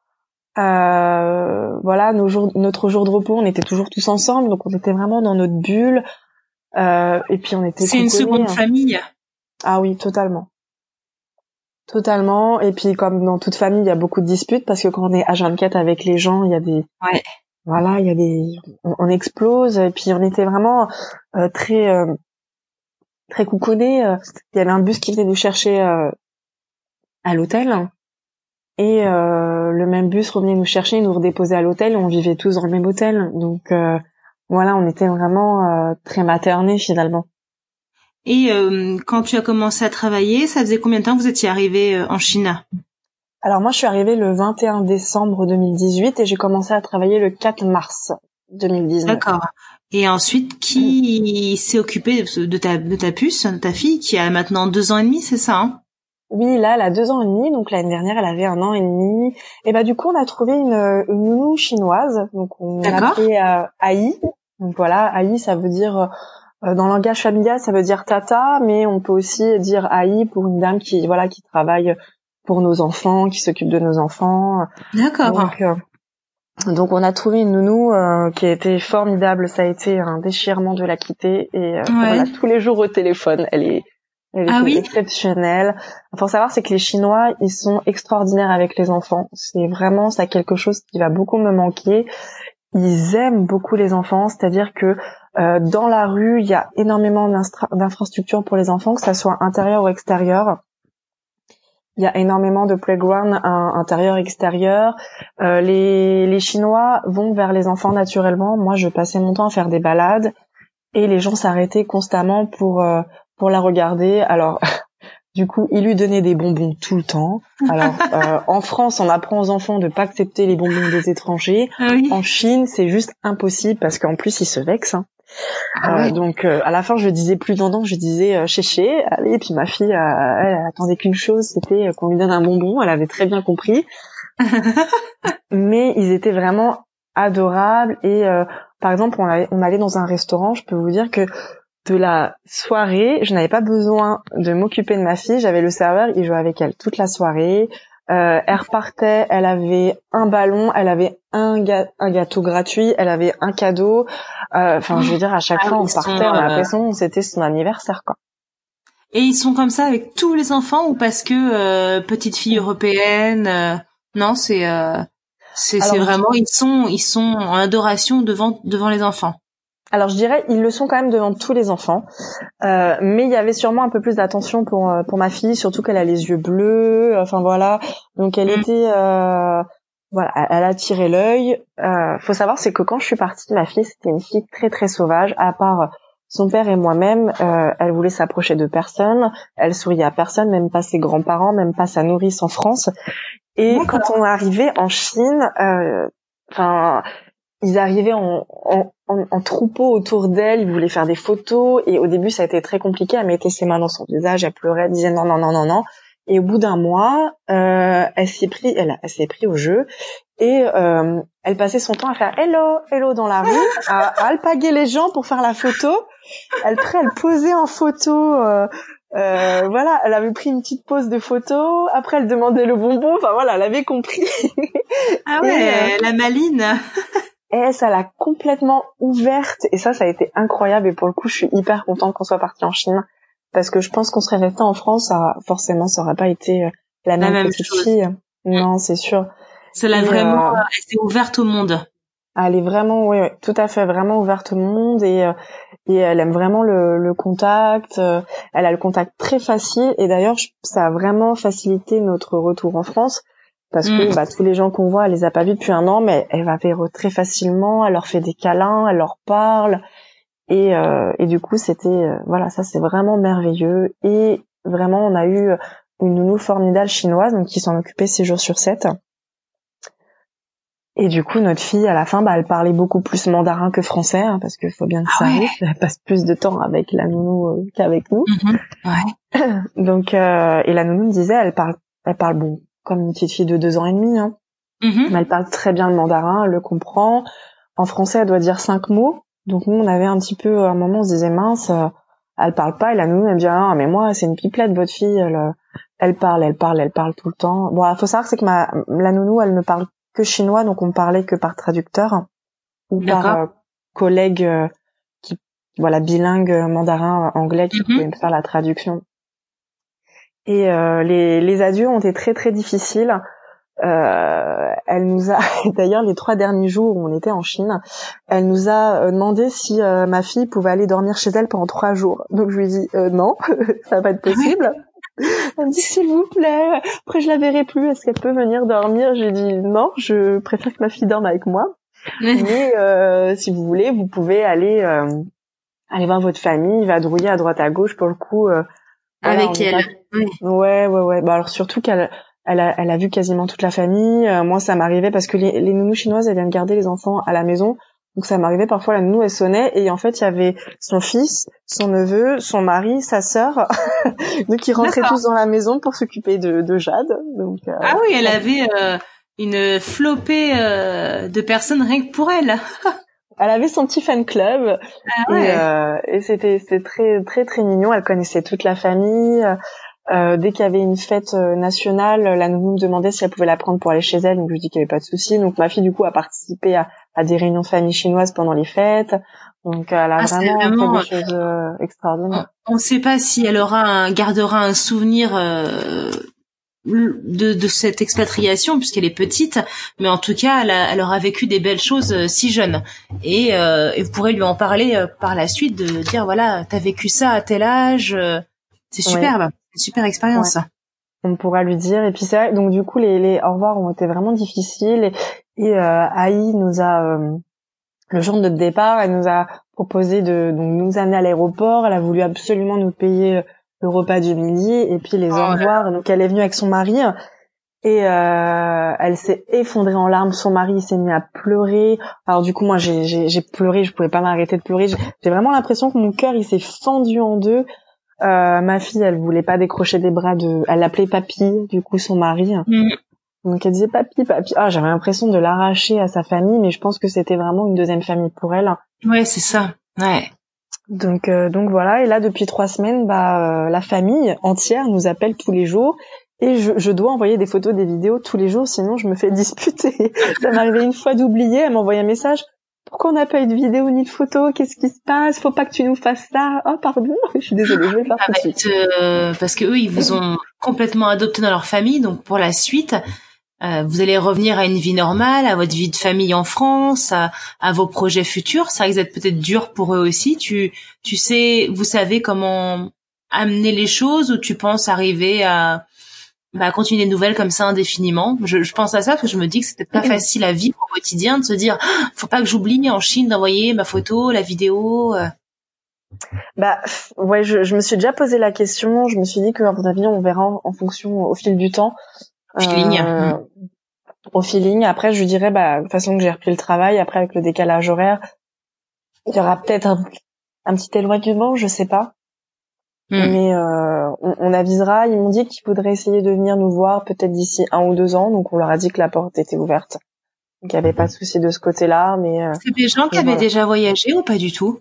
Euh, voilà, nos jours, notre jour de repos, on était toujours tous ensemble, donc on était vraiment dans notre bulle. Euh, et puis on était. C'est une seconde hein. famille. Ah oui, totalement. Totalement. Et puis comme dans toute famille, il y a beaucoup de disputes parce que quand on est à 24 avec les gens, il y a des. Ouais. Voilà, il y a des. On, explose. Et puis on était vraiment euh, très euh, très couconnés. Il y avait un bus qui venait nous chercher à l'hôtel Et euh, le même bus revenait nous chercher, nous redéposer à l'hôtel. On vivait tous dans le même hôtel. Donc euh, voilà, on était vraiment euh, très maternés finalement. Et euh, quand tu as commencé à travailler, ça faisait combien de temps que vous étiez arrivé euh, en Chine? Alors moi, je suis arrivée le 21 décembre 2018 et j'ai commencé à travailler le 4 mars 2019. D'accord. Et ensuite, qui s'est occupé de ta, de ta puce, de ta fille, qui a maintenant deux ans et demi, c'est ça hein? Oui, là, elle a deux ans et demi. Donc l'année dernière, elle avait un an et demi. Et bah du coup, on a trouvé une, une nounou chinoise. Donc on l'a appelée euh, Aïe. Donc voilà, Aïe, ça veut dire euh, dans le langage familial, ça veut dire tata, mais on peut aussi dire Aïe pour une dame qui voilà qui travaille pour nos enfants, qui s'occupe de nos enfants. D'accord. Donc, euh, donc on a trouvé une nounou euh, qui a été formidable. Ça a été un déchirement de la quitter et euh, voilà, tous les jours au téléphone. Elle est, elle Ah oui exceptionnelle. Il faut savoir c'est que les Chinois ils sont extraordinaires avec les enfants. C'est vraiment ça quelque chose qui va beaucoup me manquer. Ils aiment beaucoup les enfants, c'est-à-dire que euh, dans la rue il y a énormément d'infrastructures pour les enfants, que ça soit intérieur ou extérieur. Il y a énormément de playground un- intérieur, extérieur. Euh, les, les Chinois vont vers les enfants naturellement. Moi, je passais mon temps à faire des balades et les gens s'arrêtaient constamment pour euh, pour la regarder. Alors, du coup, ils lui donnaient des bonbons tout le temps. Alors, euh, en France, on apprend aux enfants de pas accepter les bonbons des étrangers. Ah oui. En Chine, c'est juste impossible parce qu'en plus, ils se vexent. hein. Ah Euh, donc euh, à la fin je disais plus non je disais euh, chéché allez et puis ma fille euh, elle, attendait qu'une chose c'était qu'on lui donne un bonbon elle avait très bien compris mais ils étaient vraiment adorables et euh, par exemple on allait, on allait dans un restaurant je peux vous dire que de la soirée je n'avais pas besoin de m'occuper de ma fille j'avais le serveur il jouait avec elle toute la soirée euh, elle repartait, elle avait un ballon, elle avait un, ga- un gâteau gratuit, elle avait un cadeau. Euh, Enfin, je veux dire, à chaque Ah fois, on partait, on a euh, l'impression que c'était son anniversaire, quoi. Et ils sont comme ça avec tous les enfants ou parce que euh, petite fille européenne euh, Non, c'est euh, c'est vraiment ils sont ils sont en adoration devant devant les enfants. Alors, je dirais, ils le sont quand même devant tous les enfants. Euh, mais il y avait sûrement un peu plus d'attention pour euh, pour ma fille, surtout qu'elle a les yeux bleus. Enfin voilà, donc elle Mm. était euh, voilà, elle- elle attirait l'œil. Euh, faut savoir, c'est que quand je suis partie, ma fille c'était une fille très très sauvage. À part son père et moi-même, euh, elle voulait s'approcher de personne. Elle souriait à personne, même pas ses grands-parents, même pas sa nourrice en France. Et quand on arrivait en Chine, euh, enfin, ils arrivaient en, en, en, en troupeau autour d'elle, ils voulaient faire des photos. Et au début, ça a été très compliqué. Elle mettait ses mains dans son visage, elle pleurait, elle disait non, non, non, non, non. Et au bout d'un mois, euh, elle s'est pris, elle, a- elle s'est pris au jeu et euh, elle passait son temps à faire hello, hello dans la rue, à, à alpaguer les gens pour faire la photo. Elle après, elle posait en photo. Euh, euh, voilà, elle avait pris une petite pose de photo. Après, elle demandait le bonbon. Enfin voilà, elle avait compris. Ah ouais, euh, la maline. Et ça l'a complètement ouverte. Et ça, ça a été incroyable. Et pour le coup, je suis hyper contente qu'on soit parti en Chine. Parce que je pense qu'on serait resté en France, ça, forcément, ça aurait pas été euh, la même, même petite chose. fille. Non, c'est sûr. Ça l'a vraiment euh, elle ouverte au monde. Elle est vraiment, oui, oui, tout à fait, vraiment ouverte au monde et euh, et elle aime vraiment le, le contact. euh, elle a le contact très facile et d'ailleurs, ça a vraiment facilité notre retour en France parce que Mm. bah, tous les gens qu'on voit, elle les a pas vus depuis un an, mais elle va vers eux très facilement. Elle leur fait des câlins, elle leur parle et euh, et du coup, c'était euh, voilà, ça c'est vraiment merveilleux et vraiment, on a eu une nounou formidable chinoise donc qui s'en occupait 6 jours sur 7. Et du coup, notre fille, à la fin, bah, elle parlait beaucoup plus mandarin que français, hein, parce qu'il faut bien que Ah ça ouais. arrive. Elle passe plus de temps avec la nounou euh, qu'avec nous. Mhm. Ouais. Donc, euh, et la nounou me disait, elle parle, elle parle bon, comme une petite fille de deux ans et demi, hein. Mhm. mais elle parle très bien le mandarin, elle le comprend. En français, elle doit dire cinq mots. Donc nous, on avait un petit peu, à un moment, on se disait mince, euh, elle parle pas. Et la nounou, elle me dit ah mais moi, c'est une pipelette, votre fille, elle, euh, elle parle, elle parle, elle parle tout le temps. Bon, il faut savoir c'est que ma la nounou, elle ne parle que chinois, donc on parlait que par traducteur ou par euh, collègue euh, qui voilà bilingue mandarin anglais qui Mhm. pouvait me faire la traduction. Et euh, les les adieux ont été très très difficiles. Euh, elle nous a d'ailleurs les trois derniers jours où on était en Chine, elle nous a euh, demandé si euh, ma fille pouvait aller dormir chez elle pendant trois jours. Donc je lui ai dit euh, non, ça va pas être possible. Elle me dit s'il vous plaît. Après je la verrai plus. Est-ce qu'elle peut venir dormir? J'ai dit non. Je préfère que ma fille dorme avec moi. Mais euh, si vous voulez, vous pouvez aller euh, aller voir votre famille, vadrouiller à droite à gauche pour le coup. Euh, avec elle. Ouais, ouais, ouais. Bah alors surtout qu'elle elle a, elle a vu quasiment toute la famille. Euh, moi, ça m'arrivait parce que les, les nounous chinoises, elles viennent garder les enfants à la maison. Donc ça m'arrivait parfois la nounou elle sonnait et en fait il y avait son fils, son neveu, son mari, sa sœur, donc ils rentraient tous dans la maison pour s'occuper de, de Jade. Donc euh, ah oui, elle avait euh, une flopée euh, de personnes rien que pour elle. elle avait son petit fan club ah ouais. et, euh, et c'était c'était très très très mignon. Elle connaissait toute la famille. Euh, dès qu'il y avait une fête euh, nationale, la nounou me demandait si elle pouvait la prendre pour aller chez elle, donc je lui dis qu'il n'y avait pas de souci. Donc ma fille du coup a participé à, à des réunions de famille chinoises pendant les fêtes. Donc elle a ah, vraiment, vraiment, fait des choses euh, extraordinaires. On ne sait pas si elle aura un, gardera un souvenir euh, de, de, cette expatriation puisqu'elle est petite, mais en tout cas elle, a, elle aura vécu des belles choses si jeune. Et, et, vous pourrez lui en parler par la suite de dire voilà t'as vécu ça à tel âge, c'est superbe super expérience. On pourra lui dire. Et puis c'est vrai, donc du coup les, les au revoir ont été vraiment difficiles. Et, et euh, Aïe nous a euh, le jour de notre départ, elle nous a proposé de donc nous amener à l'aéroport. Elle a voulu absolument nous payer le repas du midi et puis les oh au revoir. Donc elle est venue avec son mari. Et euh, elle s'est effondrée en larmes. Son mari s'est mis à pleurer. Alors du coup, moi, j'ai pleuré. Je pouvais pas m'arrêter de pleurer. J'ai vraiment l'impression que mon cœur, il s'est fendu en deux. Euh, ma fille, elle voulait pas décrocher des bras de, elle l'appelait papy, du coup son mari. Mm. Donc elle disait papy, papy. Ah, j'avais l'impression de l'arracher à sa famille, mais je pense que c'était vraiment une deuxième famille pour elle. Ouais, c'est ça. Ouais. Donc euh, donc voilà. Et là, depuis trois semaines, bah euh, la famille entière nous appelle tous les jours. Et je, je, dois envoyer des photos, des vidéos tous les jours, sinon je me fais disputer. ça m'arrivait une fois d'oublier, elle m'envoie un message pourquoi on n'a pas eu de vidéo ni de photo? Qu'est-ce qui se passe? Faut pas que tu nous fasses ça. Oh pardon, je suis désolée, je vais faire tout de suite. Euh, parce que eux, ils vous ont complètement adopté dans leur famille, donc pour la suite, euh, vous allez revenir à une vie normale, à votre vie de famille en France, à, à vos projets futurs. Ça risque d'être peut-être dur pour eux aussi. Tu, tu sais, vous savez comment amener les choses ou tu penses arriver à bah, continuer des nouvelles comme ça indéfiniment. Je, je, pense à ça parce que je me dis que peut-être pas facile à vivre au quotidien de se dire faut pas que j'oublie en Chine d'envoyer ma photo, la vidéo. Euh. Bah ouais, je, je, me suis déjà posé la question. Je me suis dit que à mon avis on verra en, fonction au fil du temps. Feeling. Euh, au feeling. Après, je dirais bah de toute façon que j'ai repris le travail. Après avec le décalage horaire, il y aura peut-être un, un petit éloignement, je sais pas. Hmm. Mais euh, on, avisera. Ils m'ont dit qu'ils voudraient essayer de venir nous voir peut-être d'ici un ou deux ans. Donc on leur a dit que la porte était ouverte. Donc il n'y avait pas de souci de ce côté-là. Mais euh, c'est des gens qui avaient déjà voyagé ou pas du tout?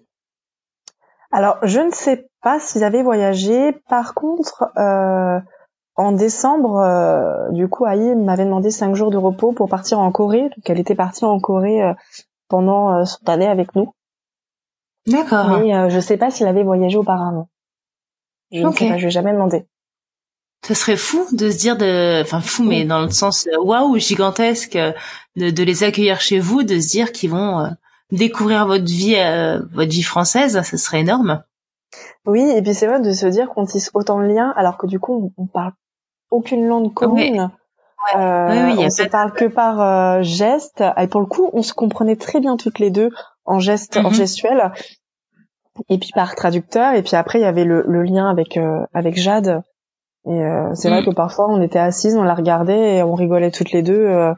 Alors je ne sais pas s'ils avaient voyagé. Par contre, euh, en décembre, euh, du coup, Aïe m'avait demandé cinq jours de repos pour partir en Corée. Donc elle était partie en Corée euh, pendant son année avec nous. D'accord. Mais je sais pas s'il avait voyagé auparavant. Je ne sais pas, je vais jamais demander. Ce serait fou de se dire de, enfin fou, mais dans le sens euh, waouh gigantesque euh, de, de, les accueillir chez vous, de se dire qu'ils vont euh, découvrir votre vie, votre vie française, ce serait énorme. Oui, et puis c'est vrai de se dire qu'on tisse autant de liens, alors que du coup on, parle aucune langue commune. Ouais. oui, oui, on se parle que par geste. Et pour le coup, on se comprenait très bien toutes les deux en geste, en mhm. gestuel et puis par traducteur et puis après il y avait le, le lien avec euh, avec Jade et euh, c'est vrai mm. que parfois on était assises on la regardait et on rigolait toutes les deux euh,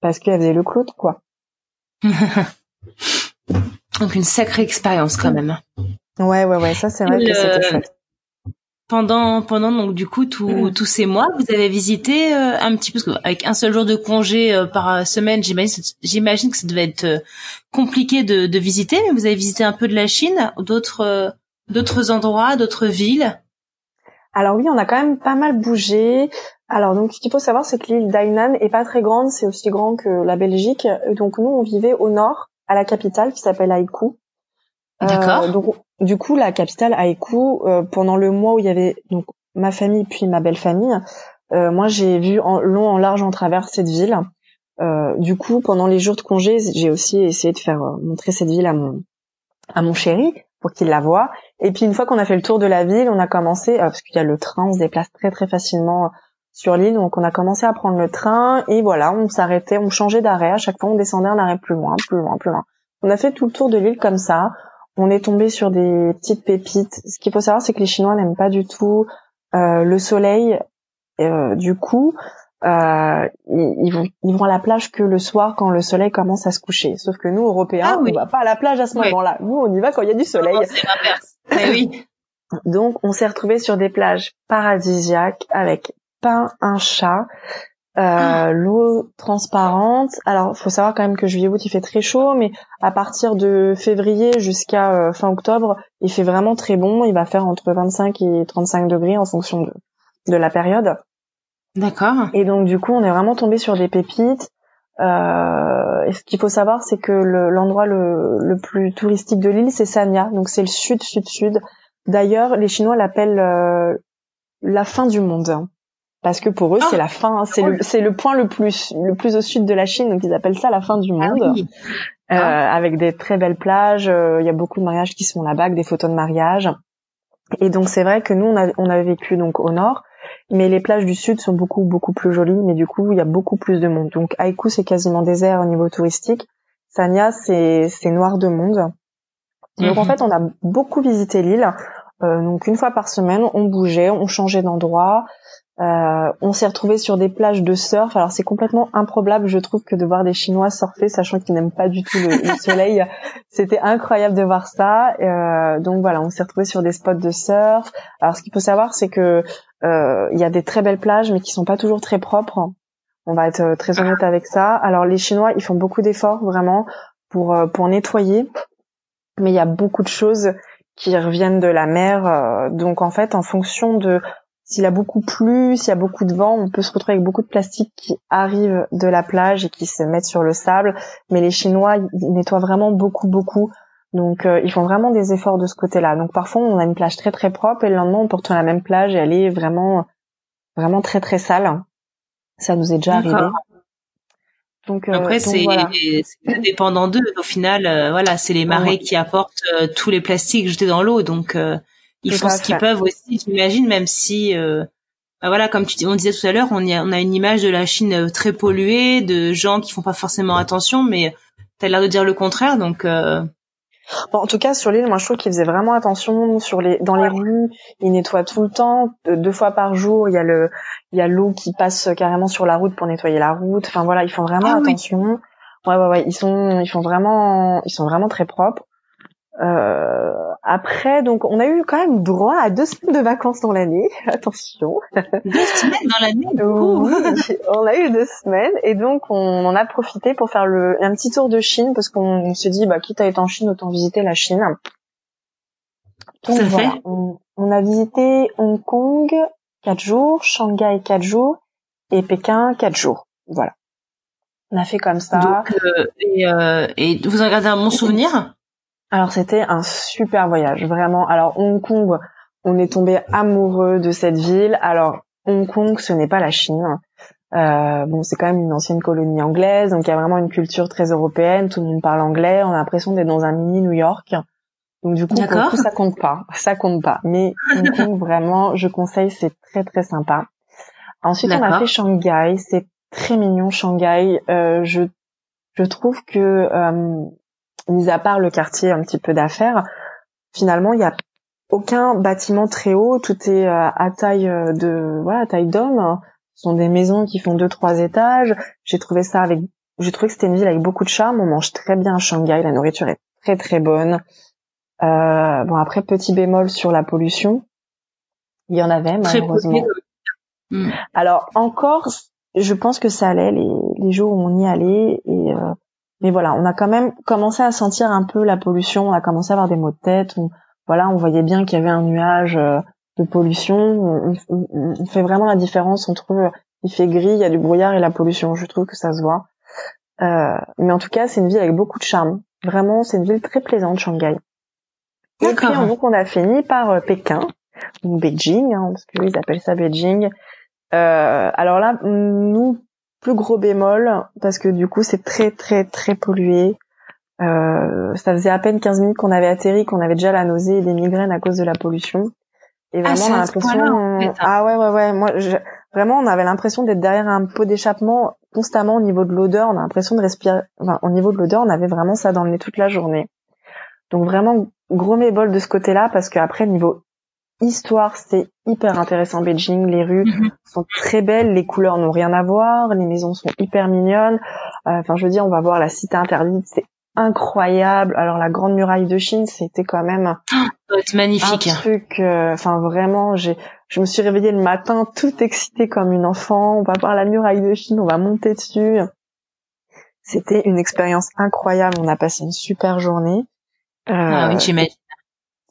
parce qu'elle faisait le clown quoi donc une sacrée expérience quand même ouais ouais ouais ça c'est vrai que c'était chouette pendant pendant donc du coup mm. tous ces mois vous avez visité euh, un petit peu avec un seul jour de congé euh, par semaine j'imagine j'imagine que ça devait être euh, compliqué de, de, visiter mais vous avez visité un peu de la Chine d'autres d'autres endroits d'autres villes? Alors oui on a quand même pas mal bougé. Alors donc ce qu'il faut savoir c'est que l'île d'Ainan est pas très grande c'est aussi grand que la Belgique. Donc nous on vivait au nord à la capitale qui s'appelle Haikou D'accord. donc du coup, la capitale Haïkou, euh, pendant le mois où il y avait donc ma famille puis ma belle famille, euh, moi j'ai vu en long, en large, en travers cette ville. Euh, du coup, pendant les jours de congé, j'ai aussi essayé de faire montrer cette ville à mon à mon chéri. pour qu'ils la voient. Et puis une fois qu'on a fait le tour de la ville, on a commencé euh, parce qu'il y a le train, on se déplace très très facilement sur l'île, donc on a commencé à prendre le train et voilà, on s'arrêtait, on changeait d'arrêt. À chaque fois, on descendait un arrêt plus loin, plus loin, plus loin. On a fait tout le tour de l'île comme ça. On est tombé sur des petites pépites. Ce qu'il faut savoir, c'est que les Chinois n'aiment pas du tout euh, le soleil. Euh, du coup, euh, ils, vont, ils vont à la plage que le soir quand le soleil commence à se coucher. Sauf que nous, Européens, ah on va pas à la plage à ce moment-là. Nous, on y va quand il y a du soleil. c'est eh oui. Donc, on s'est retrouvé sur des plages paradisiaques avec pas un chat, ah. l'eau transparente. Alors, faut savoir quand même que juillet-août il fait très chaud, mais à partir de février jusqu'à euh, fin octobre, il fait vraiment très bon. Il va faire entre 25 et 35 degrés en fonction de, de la période. D'accord. Et donc du coup, on est vraiment tombé sur des pépites. Euh, et ce qu'il faut savoir, c'est que l'endroit le, le, plus touristique de l'île, c'est Sanya. Donc c'est le sud, sud, sud. D'ailleurs, les Chinois l'appellent euh, la fin du monde parce que pour eux c'est ah. la fin, c'est le c'est le point le plus le plus au sud de la Chine, donc ils appellent ça la fin du ah monde. Euh, ah. avec des très belles plages, euh, il y a beaucoup de mariages qui sont là-bas, des photos de mariage. Et donc c'est vrai que nous on a on a vécu donc au nord, mais les plages du sud sont beaucoup beaucoup plus jolies, mais du coup il y a beaucoup plus de monde. Donc Haikou c'est quasiment désert au niveau touristique, Sanya c'est c'est noir de monde. Donc en mhm. fait on a beaucoup visité l'île. Euh, donc une fois par semaine on bougeait, on changeait d'endroit. Euh, on s'est retrouvé sur des plages de surf. Alors c'est complètement improbable, je trouve, que de voir des Chinois surfer, sachant qu'ils n'aiment pas du tout le, soleil. C'était incroyable de voir ça. Euh, donc voilà, on s'est retrouvé sur des spots de surf. Alors ce qu'il faut savoir, c'est que euh, il y a des très belles plages, mais qui sont pas toujours très propres. On va être très honnête avec ça. Alors les Chinois, ils font beaucoup d'efforts vraiment pour pour nettoyer, mais il y a beaucoup de choses qui reviennent de la mer. donc en fait, en fonction de s'il a beaucoup plu, s'il y a beaucoup de vent, on peut se retrouver avec beaucoup de plastique qui arrive de la plage et qui se mettent sur le sable. Mais les Chinois, ils nettoient vraiment beaucoup, beaucoup. Donc euh, ils font vraiment des efforts de ce côté-là. Donc parfois on a une plage très très propre et le lendemain on peut retourner à la même plage et elle est vraiment vraiment très très sale. Ça nous est déjà arrivé. Donc, euh, Après, c'est dépendant d'eux. Au final, euh, voilà, c'est les marées qui apportent tous les plastiques jetés dans l'eau. Donc, ils font ce qu'ils peuvent aussi, j'imagine, même si, euh, bah voilà, comme tu, on disait tout à l'heure, on, on a une image de la Chine euh, très polluée, de gens qui font pas forcément attention, mais tu as l'air de dire le contraire, donc. Euh... Bon, en tout cas, sur l'île, moi, je trouve qu'ils faisaient vraiment attention sur les, dans les rues. Ils nettoient tout le temps, deux fois par jour. Il y a le, il y a l'eau qui passe carrément sur la route pour nettoyer la route. Enfin voilà, ils font vraiment ah attention. Ouais, ouais, ouais. Ils sont, ils font vraiment, ils sont vraiment très propres. Euh, après, donc, on a eu quand même droit à deux semaines de vacances dans l'année. Attention. Deux semaines dans l'année. oui, on a eu deux semaines et donc on en a profité pour faire le un petit tour de Chine parce qu'on se dit, bah, quitte à être en Chine, autant visiter la Chine. Donc voilà, on, on, a visité Hong Kong quatre jours, Shanghai quatre jours et Pékin quatre jours. Voilà. On a fait comme ça. Donc, euh, et, euh, et vous en gardez un bon souvenir? Alors c'était un super voyage, vraiment. Alors Hong Kong, on est tombé amoureux de cette ville. Alors Hong Kong, ce n'est pas la Chine. Euh, bon, c'est quand même une ancienne colonie anglaise, donc il y a vraiment une culture très européenne. Tout le monde parle anglais. On a l'impression d'être dans un mini New York. Donc du coup, ça compte pas, ça compte pas. Mais Hong Kong, vraiment, je conseille, c'est très très sympa. Ensuite, on a fait Shanghai. C'est très mignon Shanghai. Euh, je je trouve que euh, mis à part le quartier un petit peu d'affaires, finalement, il y a aucun bâtiment très haut, tout est euh, à taille euh, de voilà, taille d'homme. Ce sont des maisons qui font deux trois étages. J'ai trouvé ça avec j'ai trouvé que c'était une ville avec beaucoup de charme, on mange très bien à Shanghai, la nourriture est très très bonne. Euh, bon après petit bémol sur la pollution, il y en avait malheureusement. Alors encore, je pense que ça allait les, les jours où on y allait et mais voilà, on a quand même commencé à sentir un peu la pollution, on a commencé à avoir des maux de tête, on, voilà, on voyait bien qu'il y avait un nuage euh, de pollution. On, fait vraiment la différence entre euh, il fait gris, il y a du brouillard et la pollution. Je trouve que ça se voit. Euh, mais en tout cas, c'est une ville avec beaucoup de charme. Vraiment, c'est une ville très plaisante, Shanghai. Et puis, donc, on a fini par Pékin, ou Beijing, hein, parce que ils appellent ça Beijing. alors là, nous, plus gros bémol parce que du coup c'est très très très pollué. Euh, ça faisait à peine 15 minutes qu'on avait atterri, qu'on avait déjà la nausée et des migraines à cause de la pollution. Et Ah, vraiment, on a l'impression, hein. ah ouais, ouais, ouais, moi, je- vraiment, on avait l'impression d'être derrière un pot d'échappement constamment au niveau de l'odeur. On a l'impression de respirer, enfin, au niveau de l'odeur, on avait vraiment ça dans le nez toute la journée. Donc vraiment, gros mébol de ce côté-là, parce qu'après, niveau histoire, c'est hyper intéressant Beijing. Les rues Mhm. sont très belles, les couleurs n'ont rien à voir, les maisons sont hyper mignonnes. Euh, Enfin, je veux dire, on va voir la cité interdite, c'est incroyable. Alors la grande muraille de Chine, c'était quand même être magnifique. un truc. euh, Enfin, vraiment, j'ai, je me suis réveillée le matin toute excitée comme une enfant. On va voir la muraille de Chine, on va monter dessus. C'était une expérience incroyable. On a passé une super journée. Euh, Ah oui, j'imagine.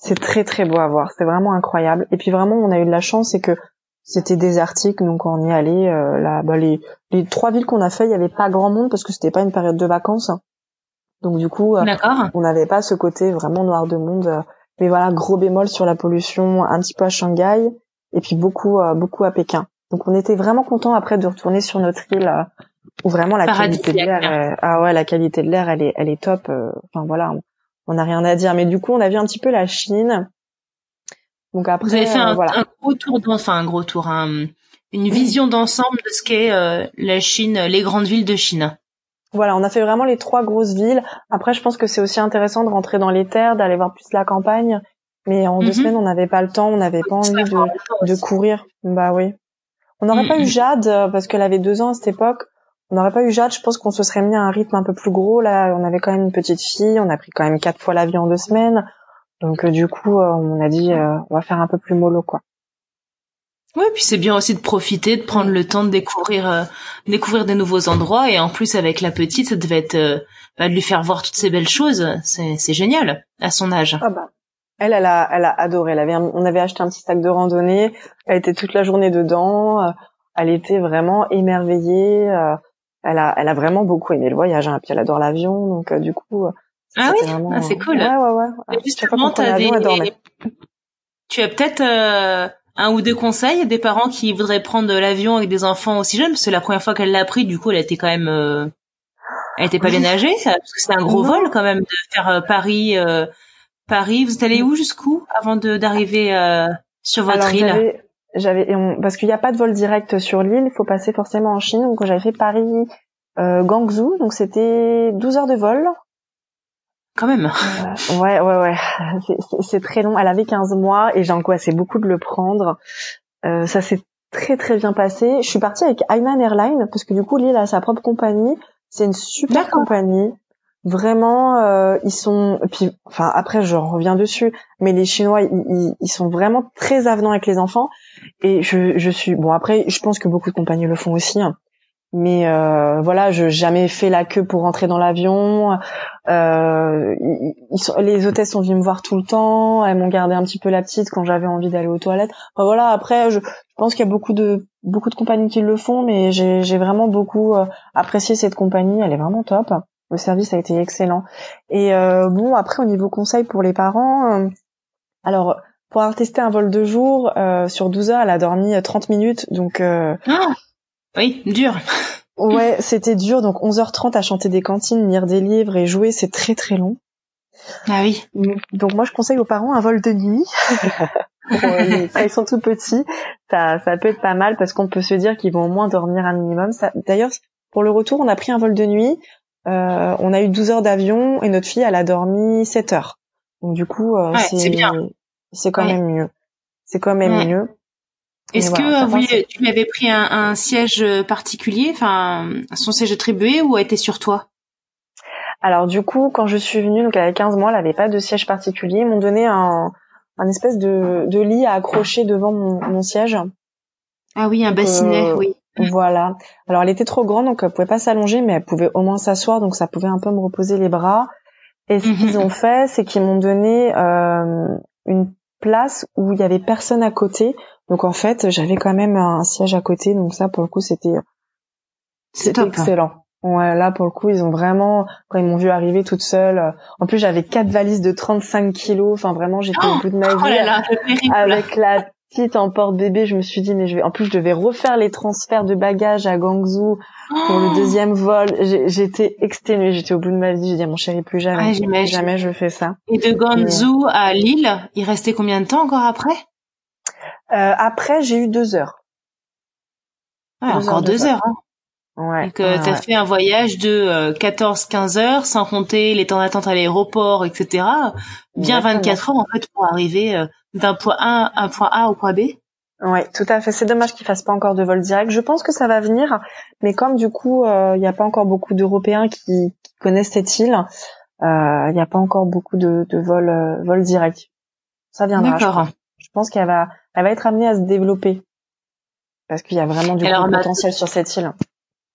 C'est très très beau à voir, c'est vraiment incroyable. Et puis vraiment, on a eu de la chance, c'est que c'était désertique, donc on y allait. Euh, là, bah, les, les trois villes qu'on a fait, il y avait pas grand monde parce que c'était pas une période de vacances. Donc du coup, euh, on n'avait pas ce côté vraiment noir de monde. euh, Mais voilà, gros bémol sur la pollution, un petit peu à Shanghai, et puis beaucoup euh, beaucoup à Pékin. Donc on était vraiment content après de retourner sur notre île où vraiment la qualité de l'air, ah ouais, la qualité de l'air, elle est elle est top. euh, Enfin voilà, on- n'a rien à dire. Mais du coup, on a vu un petit peu la Chine. Donc après, Vous avez fait euh, un, voilà. un gros tour, enfin un gros tour, un- une vision d'ensemble de ce qu'est euh, la Chine, les grandes villes de Chine. Voilà, on a fait vraiment les trois grosses villes. Après, je pense que c'est aussi intéressant de rentrer dans les terres, d'aller voir plus la campagne. Mais en deux Mhm. semaines, on n'avait pas le temps, on n'avait pas envie de, de courir. Bah oui. On n'aurait Mm, pas eu mm. Jade euh, parce qu'elle avait deux ans à cette époque. On n'aurait pas eu Jade. Je pense qu'on se serait mis à un rythme un peu plus gros. Là, on avait quand même une petite fille. On a pris quand même quatre fois l'avion en deux semaines. Donc euh, du coup, euh, on a dit, euh, on va faire un peu plus mollo, quoi. Oui, puis c'est bien aussi de profiter, de prendre le temps de découvrir, découvrir des nouveaux endroits. Et en plus, avec la petite, ça devait être bah, de lui faire voir toutes ces belles choses. C'est, génial à son âge. Ah bah. Elle, elle a, elle a adoré. Elle avait, un- on avait acheté un petit sac de randonnée. Elle était toute la journée dedans. Elle était vraiment émerveillée. Euh, Elle a, elle a vraiment beaucoup aimé le voyage. Hein, puis elle adore l'avion. Donc euh, du coup. euh, Ah oui, vraiment- ah, c'est cool. Ouais, ouais, ouais. Justement, des... tu as peut-être euh, un ou deux conseils des parents qui voudraient prendre l'avion avec des enfants aussi jeunes, parce que la première fois qu'elle l'a pris, du coup, elle était quand même, euh, elle était pas bien âgée, parce que c'est un gros Non. vol quand même de faire euh, Paris, euh, Paris. Vous êtes allé où jusqu'où avant de d'arriver euh, sur votre Alors, île? J'avais, parce qu'il n'y a pas de vol direct sur l'île, il faut passer forcément en Chine. Donc j'avais fait Paris, euh, Guangzhou, donc c'était 12 heures de vol. Quand même. Euh, ouais, ouais, ouais. C'est, très long. Elle avait 15 mois et j'ai angoissé beaucoup de le prendre. Euh, ça s'est très très bien passé. Je suis partie avec Hainan Airlines parce que du coup l'île a sa propre compagnie. C'est une super compagnie. Vraiment, euh, ils sont. Puis, enfin après, je reviens dessus. Mais les Chinois, ils, ils- sont vraiment très avenants avec les enfants. Et je, je suis bon. Après, je pense que beaucoup de compagnies le font aussi. hein. Mais euh, voilà, je jamais fait la queue pour rentrer dans l'avion. Euh, ils- sont- les hôtesses sont venues me voir tout le temps. Elles m'ont gardé un petit peu la petite quand j'avais envie d'aller aux toilettes. Enfin, voilà. Après, je, je pense qu'il y a beaucoup de beaucoup de compagnies qui le font, mais j'ai j'ai vraiment beaucoup euh, apprécié cette compagnie. Elle est vraiment top. Le service a été excellent. Et euh, bon, après au niveau conseil pour les parents, euh, alors pour avoir testé un vol de jour euh, sur 12 heures, elle a dormi euh, 30 minutes, donc euh, Ah oui, dur. ouais, c'était dur. Donc 11h30 à chanter des cantines, lire des livres et jouer, c'est très très long. Ah oui. Donc moi je conseille aux parents un vol de nuit. Euh, les- ils sont tout petits, ça, ça peut être pas mal parce qu'on peut se dire qu'ils vont au moins dormir un minimum. Ça- D'ailleurs, pour le retour, on a pris un vol de nuit. Euh, on a eu 12 heures d'avion et notre fille, elle a dormi 7 heures. Donc du coup, euh, Ouais, c'est bien. c'est quand Ouais. même mieux. C'est quand même Ouais. mieux. Est-ce que euh, vous, tu lui avais pris un, un siège particulier, enfin son siège attribué, ou était sur toi? Alors du coup, quand je suis venue, donc elle avait 15 mois, elle avait pas de siège particulier. Ils m'ont donné un, un espèce de, de lit à accrocher devant mon, mon siège. Ah oui, un Donc, bassinet, euh, oui. Voilà. Alors elle était trop grande, donc elle pouvait pas s'allonger, mais elle pouvait au moins s'asseoir, donc ça pouvait un peu me reposer les bras. Et ce qu'ils ont fait, c'est qu'ils m'ont donné euh, une place où il y avait personne à côté. Donc en fait, j'avais quand même un siège à côté, donc ça pour le coup c'était C'est c'était top. excellent. Ouais, là pour le coup, ils ont vraiment quand ils m'ont vu arriver toute seule. euh, En plus, j'avais quatre valises de 35 kilos. Enfin vraiment, j'étais au bout de ma vie Oh là là, avec la petite en porte-bébé, je me suis dit mais je vais en plus je devais refaire les transferts de bagages à Guangzhou pour le Oh deuxième vol. J'étais exténuée, j'étais au bout de ma vie. J'ai dit à mon chéri plus jamais, Ouais, j'imagine. jamais je fais ça. Et de Ganzhou à Lille, il restait combien de temps encore après? Euh, après j'ai eu deux heures. Ouais, Deux encore heures deux heures. Hein. Ouais. Donc euh, ouais, t'as ouais. fait un voyage de 14-15 heures, sans compter les temps d'attente à l'aéroport, etc. Bien Exactement. 24 heures en fait pour arriver euh, d'un point A à un point A au point B? Ouais, tout à fait. C'est dommage qu'ils fassent pas encore de vol direct. Je pense que ça va venir, mais comme du coup, il n'y a pas encore beaucoup d'Européens qui, qui connaissent cette île, il n'y a pas encore beaucoup de, de vols euh, vols directs. Ça viendra. Je. Je pense qu'elle va, elle va être amenée à se développer parce qu'il y a vraiment du Alors, potentiel sur cette île.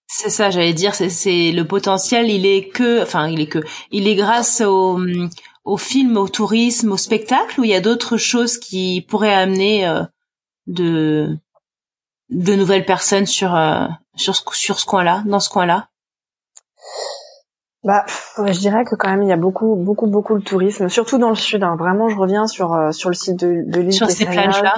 C'est ça, j'allais dire, c'est, c'est le potentiel, il est que, enfin, il est que, il est grâce au, au film, au tourisme, au spectacle, ou il y a d'autres choses qui pourraient amener euh, de, de nouvelles personnes sur, euh, sur ce, sur ce coin-là, dans ce coin-là? Bah, je dirais que quand même il y a beaucoup, beaucoup, beaucoup de tourisme, surtout dans le sud. Hein. Vraiment, je reviens sur euh, sur le site de, de l'île Sur ces plages-là?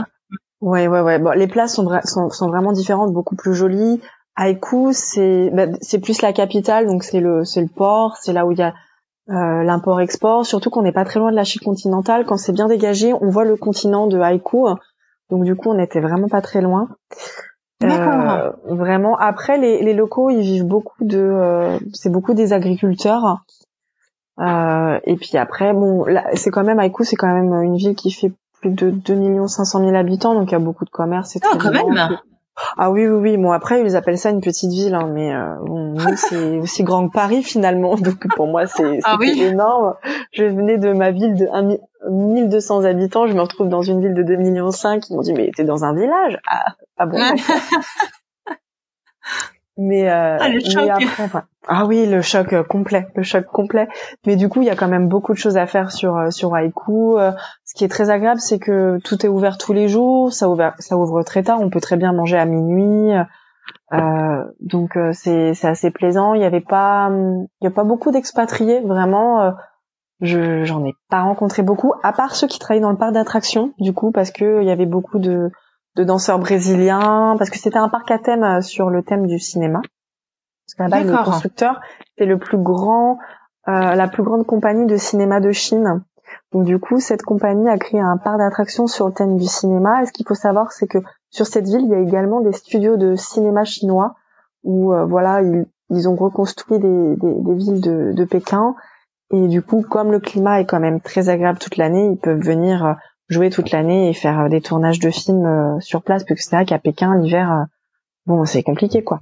Ouais, ouais, ouais. Bon, les places sont, sont, sont vraiment différentes, beaucoup plus jolies. Haïkou, c'est bah, c'est plus la capitale, donc c'est le c'est le port, c'est là où il y a euh, l'import-export. Surtout qu'on n'est pas très loin de la Chine continentale. Quand c'est bien dégagé, on voit le continent de Haïkou. Donc du coup, on était vraiment pas très loin. Euh, vraiment. Après, les, les locaux, ils vivent beaucoup de, euh, c'est beaucoup des agriculteurs. Euh, et puis après, bon, c'est quand même Haïkou, c'est quand même une ville qui fait plus de 2 millions 500 000 habitants, donc il y a beaucoup de commerces. et Ah, quand même. Ah oui, oui, oui. Bon, après, ils appellent ça une petite ville, hein, mais euh, nous, c'est aussi grand que Paris finalement. Donc pour moi, c'est Ah oui énorme. Je venais de ma ville de 1 1200 habitants, je me retrouve dans une ville de 2 millions 5. Ils m'ont dit, mais t'es dans un village Ah, ah bon? Mais, euh, Ah, le mais après, enfin, ah oui, le choc euh, complet, le choc complet. Mais du coup, il y a quand même beaucoup de choses à faire sur euh, sur Haïkou. Euh, ce qui est très agréable, c'est que tout est ouvert tous les jours. Ça ouvre, ça ouvre très tard. On peut très bien manger à minuit. Euh, donc c'est c'est assez plaisant. Il y avait pas il y a pas beaucoup d'expatriés vraiment. je j'en ai pas rencontré beaucoup, à part ceux qui travaillaient dans le parc d'attractions du coup parce que il y avait beaucoup de de danseurs brésiliens parce que c'était un parc à thème euh, sur le thème du cinéma. Parce qu'à le constructeur, c'est le plus grand, euh, la plus grande compagnie de cinéma de Chine. Donc du coup, cette compagnie a créé un parc d'attractions sur le thème du cinéma. Et ce qu'il faut savoir, c'est que sur cette ville, il y a également des studios de cinéma chinois où euh, voilà, ils, ils ont reconstruit des, des, des villes de, de Pékin. Et du coup, comme le climat est quand même très agréable toute l'année, ils peuvent venir euh, jouer toute l'année et faire euh, des tournages de films euh, sur place, parce que c'est vrai qu'à Pékin, l'hiver, euh, bon, c'est compliqué, quoi.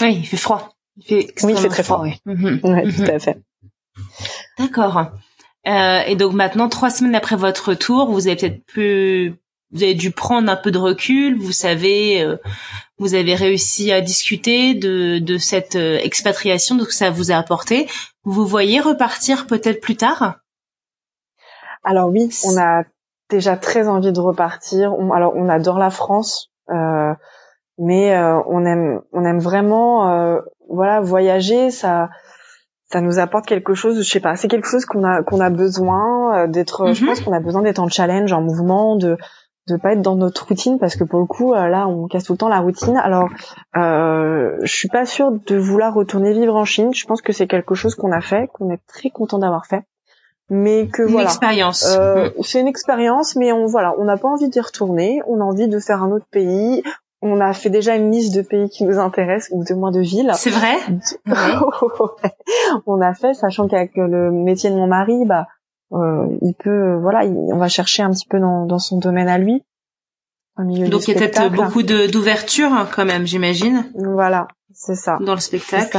Oui, il fait froid. Il fait Oui, il fait très froid. oui. Mhm. Ouais, Mhm. tout à fait. D'accord. Euh, et donc maintenant, trois semaines après votre retour, vous avez peut-être pu, vous avez dû prendre un peu de recul. Vous savez, euh, vous avez réussi à discuter de, de cette euh, expatriation, de ce que ça vous a apporté. Vous voyez repartir peut-être plus tard? Alors oui, on a déjà très envie de repartir. On- alors on adore la France, euh, mais euh, on aime, on aime vraiment, euh, voilà, voyager. Ça, ça nous apporte quelque chose. Je sais pas, c'est quelque chose qu'on a, qu'on a besoin euh, d'être. Je Mhm. pense qu'on a besoin d'être en challenge, en mouvement, de de pas être dans notre routine parce que pour le coup euh, là on casse tout le temps la routine alors euh, je suis pas sûre de vouloir retourner vivre en Chine je pense que c'est quelque chose qu'on a fait qu'on est très content d'avoir fait mais que Une voilà expérience. euh, Mm. c'est une expérience, mais on voilà, on n'a pas envie d'y retourner. On a envie de faire un autre pays. On a fait déjà une liste de pays qui nous intéressent ou de moins de villes. C'est vrai on a fait, sachant qu'avec le métier de mon mari, bah, euh, il peut, voilà, il- on va chercher un petit peu dans, dans son domaine à lui, au milieu Donc du il y a peut-être beaucoup d'ouverture hein, quand même, j'imagine, Voilà, c'est ça. dans le spectacle.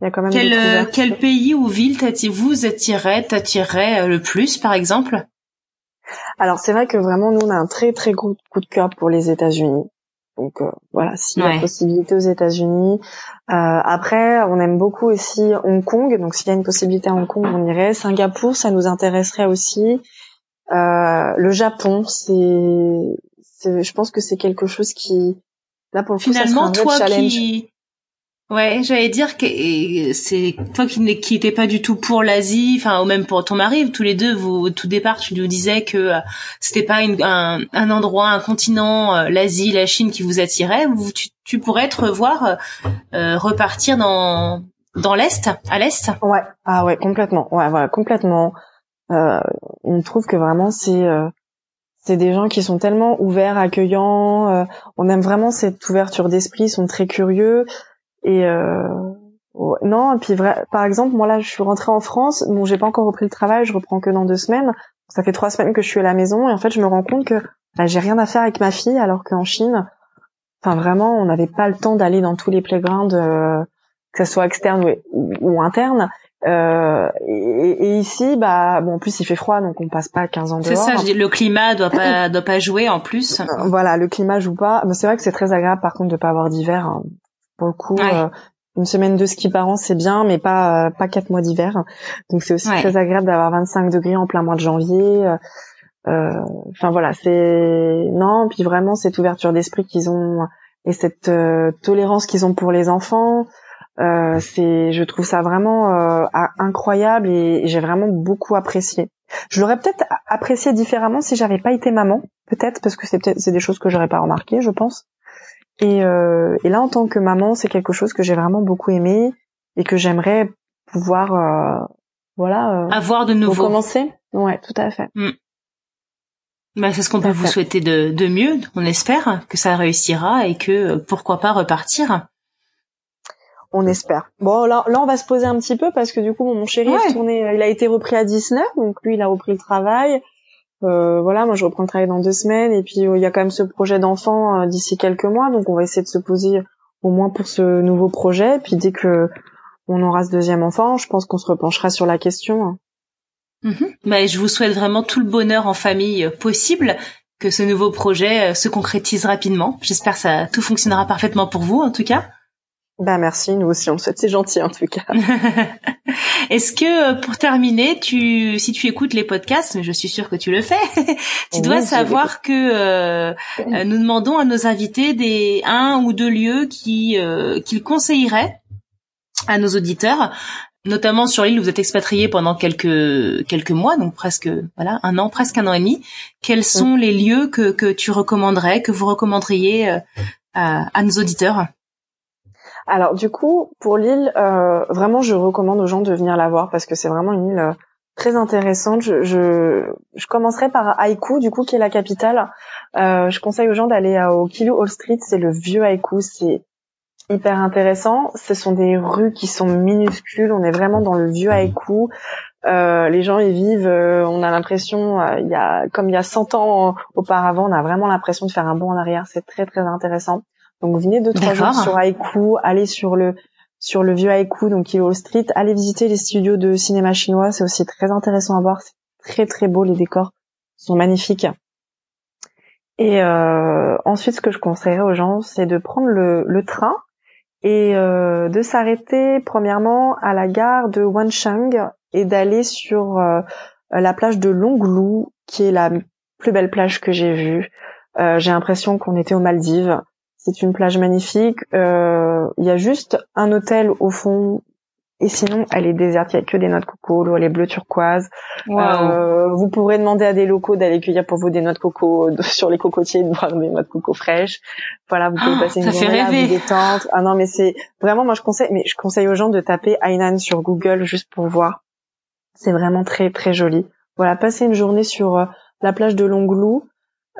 Ça. Il y a quand même Quel, euh, quel pays ou ville vous attirerait, t'attirerait euh, le plus, par exemple? Alors c'est vrai que vraiment nous on a un très très gros coup de cœur pour les États-Unis. Donc euh, voilà, s'il y a Ouais. possibilité aux États-Unis. Euh, après, on aime beaucoup aussi Hong Kong. Donc s'il y a une possibilité à Hong Kong, on irait. Singapour, ça nous intéresserait aussi. Euh, le Japon, c'est, c'est, je pense que c'est quelque chose qui, là pour le coup, ça Finalement, un vrai toi challenge. qui Ouais, j'allais dire que c'est toi qui n'étais pas du tout pour l'Asie, enfin ou même pour ton mari, tous les deux, vous au tout départ, tu nous disais que euh, c'était pas un, endroit, un continent, euh, l'Asie, la Chine qui vous attirait. Tu, pourrais te revoir euh, repartir dans dans l'est, à l'est? Ouais, ah ouais, complètement. Ouais, voilà, complètement. on trouve que vraiment c'est c'est des gens qui sont tellement ouverts, accueillants. on aime vraiment cette ouverture d'esprit, ils sont très curieux. Et euh, non, et puis vrai, par exemple, moi là, je suis rentrée en France. Bon, j'ai pas encore repris le travail, je reprends que dans deux semaines. Ça fait trois semaines que je suis à la maison et en fait, je me rends compte que bah, j'ai rien à faire avec ma fille, alors qu'en Chine, enfin vraiment, on n'avait pas le temps d'aller dans tous les playgrounds, euh, que ce soit externe ou, ou interne. Euh, et, et, ici, bah bon, en plus il fait froid, donc on passe pas 15 ans dehors. C'est ça, je dis, le climat doit pas doit pas jouer en plus. Voilà, le climat joue pas. Mais c'est vrai que c'est très agréable, par contre, de pas avoir d'hiver. Hein. Pour le coup, euh, une semaine de ski par an, c'est bien, mais pas euh, pas quatre mois d'hiver. Donc c'est aussi très agréable d'avoir 25 degrés en plein mois de janvier. Euh, enfin voilà, c'est non, puis vraiment cette ouverture d'esprit qu'ils ont et cette tolérance qu'ils ont pour les enfants. Euh, c'est, je trouve ça vraiment euh, incroyable et, j'ai vraiment beaucoup apprécié. Je l'aurais peut-être apprécié différemment si j'avais pas été maman, peut-être parce que c'est peut-être c'est des choses que j'aurais pas remarquées, je pense. Et, euh, et là, en tant que maman, c'est quelque chose que j'ai vraiment beaucoup aimé et que j'aimerais pouvoir, euh, voilà, euh, avoir de nouveau. Commencer. Ouais, tout à fait. Mm. Bah, c'est ce qu'on peut vous souhaiter de, de mieux. On espère que ça réussira et que pourquoi pas repartir. On espère. Bon, là, là, on va se poser un petit peu parce que du coup, mon chéri est retourné, il a été repris à 19, donc lui, il a repris le travail. Euh, voilà, moi je reprends le travail dans deux semaines et puis euh, il y a quand même ce projet d'enfant euh, d'ici quelques mois, donc on va essayer de se poser au moins pour ce nouveau projet. Puis dès que on aura ce deuxième enfant, je pense qu'on se repenchera sur la question. Bah, je vous souhaite vraiment tout le bonheur en famille possible, que ce nouveau projet se concrétise rapidement. J'espère que ça tout fonctionnera parfaitement pour vous en tout cas. Bah merci, nous aussi on le souhaite, c'est gentil en tout cas. Est-ce que euh, pour terminer, tu, si tu écoutes les podcasts, mais je suis sûre que tu le fais, tu dois savoir que euh, euh, nous demandons à nos invités des un ou deux lieux qui qu'ils conseilleraient à nos auditeurs, notamment sur l'île où vous êtes expatrié pendant quelques quelques mois, donc presque voilà un an, presque un an et demi. Quels sont les lieux que que tu recommanderais, que vous recommanderiez à, à nos auditeurs? Alors du coup, pour l'île, euh, vraiment, je recommande aux gens de venir la voir parce que c'est vraiment une île euh, très intéressante. Je, commencerai par Haiku, du coup, qui est la capitale. Euh, je conseille aux gens d'aller au Kilu Hall Street, c'est le vieux Haiku, c'est hyper intéressant. Ce sont des rues qui sont minuscules, on est vraiment dans le vieux Haiku. les gens y vivent, on a l'impression, il comme il y a 100 ans auparavant, on a vraiment l'impression de faire un bond en arrière. C'est très très intéressant. Donc venez deux trois jours sur Haiku, allez sur le sur le vieux Haiku, donc il Wall Street, allez visiter les studios de cinéma chinois, c'est aussi très intéressant à voir, c'est très très beau, les décors sont magnifiques. Et euh, ensuite, ce que je conseillerais aux gens, c'est de prendre le, le train et euh, de s'arrêter premièrement à la gare de Wancheng et d'aller sur euh, la plage de Longlu, qui est la plus belle plage que j'ai vue. Euh, j'ai l'impression qu'on était aux Maldives. C'est une plage magnifique. Euh, il y a juste un hôtel au fond et sinon, elle est déserte, il n'y a que des noix de coco, l'eau elle est bleue turquoise. Euh, vous pourrez demander à des locaux d'aller cueillir pour vous des noix de coco sur les cocotiers, de boire des noix de coco fraîches. Voilà, vous pouvez ah, passer une journée là, détente. Ah non, mais c'est vraiment, moi je conseille, mais je conseille aux gens de taper Hainan sur Google juste pour voir. C'est vraiment très très joli. Voilà, passez une journée sur euh, la plage de Longlou.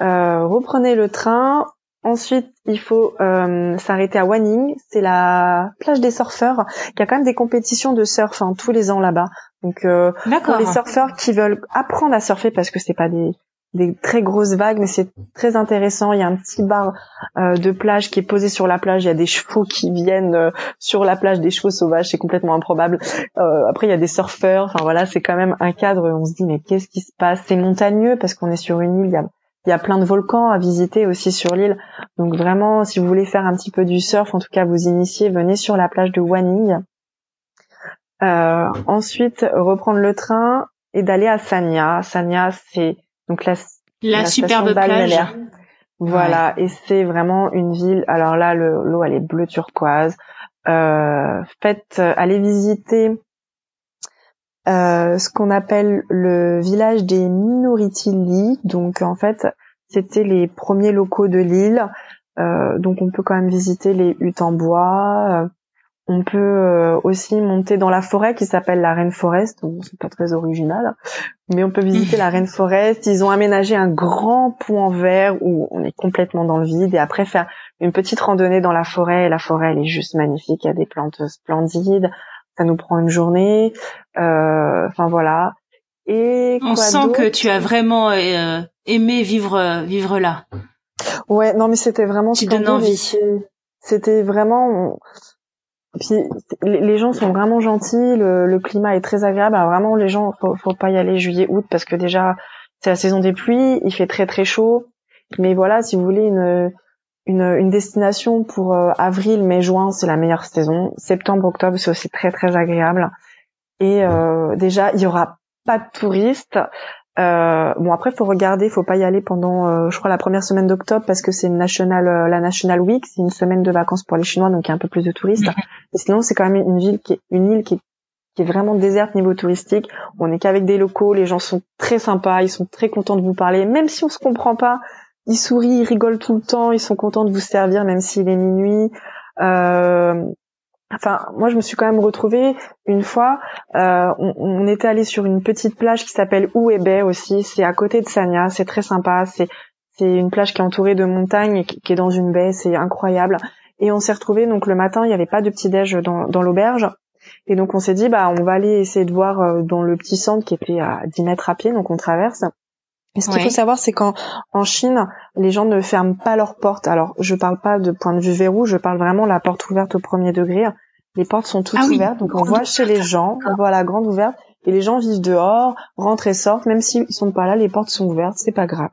Euh, reprenez le train, Ensuite, il faut euh, s'arrêter à Wanning, c'est la plage des surfeurs. Il y a quand même des compétitions de surf hein, tous les ans là-bas. Donc euh, pour les surfeurs qui veulent apprendre à surfer parce que c'est pas des, des très grosses vagues, mais c'est très intéressant. Il y a un petit bar euh, de plage qui est posé sur la plage. Il y a des chevaux qui viennent euh, sur la plage, des chevaux sauvages. C'est complètement improbable. Euh, après, il y a des surfeurs. Enfin voilà, c'est quand même un cadre. On se dit mais qu'est-ce qui se passe? C'est montagneux parce qu'on est sur une île. Il y a il y a plein de volcans à visiter aussi sur l'île. Donc vraiment, si vous voulez faire un petit peu du surf, en tout cas vous initier, venez sur la plage de Wanning. Euh, ensuite, reprendre le train et d'aller à Sanya. Sanya, c'est donc la, la, superbe plage. Voilà, et c'est vraiment une ville. Alors là, l'eau elle est bleu turquoise. faites aller visiter ce qu'on appelle le village des Minority. Donc en fait, c'était les premiers locaux de l'île. donc on peut quand même visiter les huttes en bois. On peut euh, aussi monter dans la forêt qui s'appelle la Rainforest. Bon, c'est pas très original, mais on peut visiter la Rainforest. Ils ont aménagé un grand pont en verre où on est complètement dans le vide et après faire une petite randonnée dans la forêt. La forêt, elle est juste magnifique. Il y a des plantes splendides. Ça nous prend une journée. Euh, enfin voilà. Et on sent que tu as vraiment euh, aimé vivre vivre là. Ouais, non mais c'était vraiment. Tu donnes envie. C'était vraiment puis les gens sont vraiment gentils, le, climat est très agréable. Alors vraiment, les gens, faut, faut pas y aller juillet-août parce que déjà c'est la saison des pluies, il fait très très chaud. Mais voilà, si vous voulez une une, une destination pour euh, avril, mai, juin, c'est la meilleure saison. Septembre, octobre, c'est aussi très très agréable. Et euh, déjà, il y aura pas de touristes. Euh, bon après faut regarder, faut pas y aller pendant, euh, je crois la première semaine d'octobre parce que c'est une national, euh, la National Week, c'est une semaine de vacances pour les Chinois donc il y a un peu plus de touristes. Mais mhm. sinon c'est quand même une ville qui est, une île qui est, qui est vraiment déserte niveau touristique. On n'est qu'avec des locaux, les gens sont très sympas, ils sont très contents de vous parler, même si on se comprend pas, ils sourient, ils rigolent tout le temps, ils sont contents de vous servir même s'il est minuit. Euh, Enfin, moi, je me suis quand même retrouvée une fois. Euh, on, était allé sur une petite plage qui s'appelle Ouébé aussi. C'est à côté de Sanya. C'est très sympa. C'est c'est une plage qui est entourée de montagnes et qui, est dans une baie. C'est incroyable. Et on s'est retrouvé donc le matin. Il n'y avait pas de petit déj dans, dans l'auberge. Et donc on s'est dit bah on va aller essayer de voir euh, dans le petit centre qui était à 10 mètres à pied. Donc on traverse. Et ce qu'il faut savoir, c'est qu'en en Chine, les gens ne ferment pas leurs portes. Alors, je parle pas de point de vue verrou, je parle vraiment la porte ouverte au premier degré. Les portes sont toutes ah ouvertes, donc on voit chez les gens, on voit la grande ouverte, et les gens vivent dehors, rentrent et sortent, même s'ils sont pas là, les portes sont ouvertes, c'est pas grave.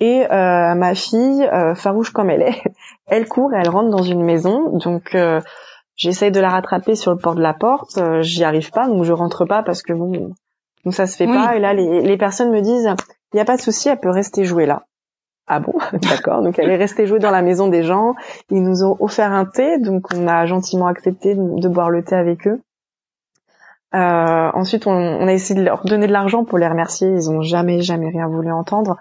Et euh, ma fille, euh, farouche comme elle est, elle court et elle rentre dans une maison, donc euh, j'essaye de la rattraper sur le port de la porte, j'y arrive pas, donc je rentre pas parce que bon, donc ça se fait pas. Et là, les, les personnes me disent, il y a pas de souci, elle peut rester jouer là. Ah bon, d'accord. Donc elle est restée jouer dans la maison des gens. Ils nous ont offert un thé, donc on a gentiment accepté de boire le thé avec eux. Euh, ensuite, on, a essayé de leur donner de l'argent pour les remercier. Ils ont jamais, jamais rien voulu entendre.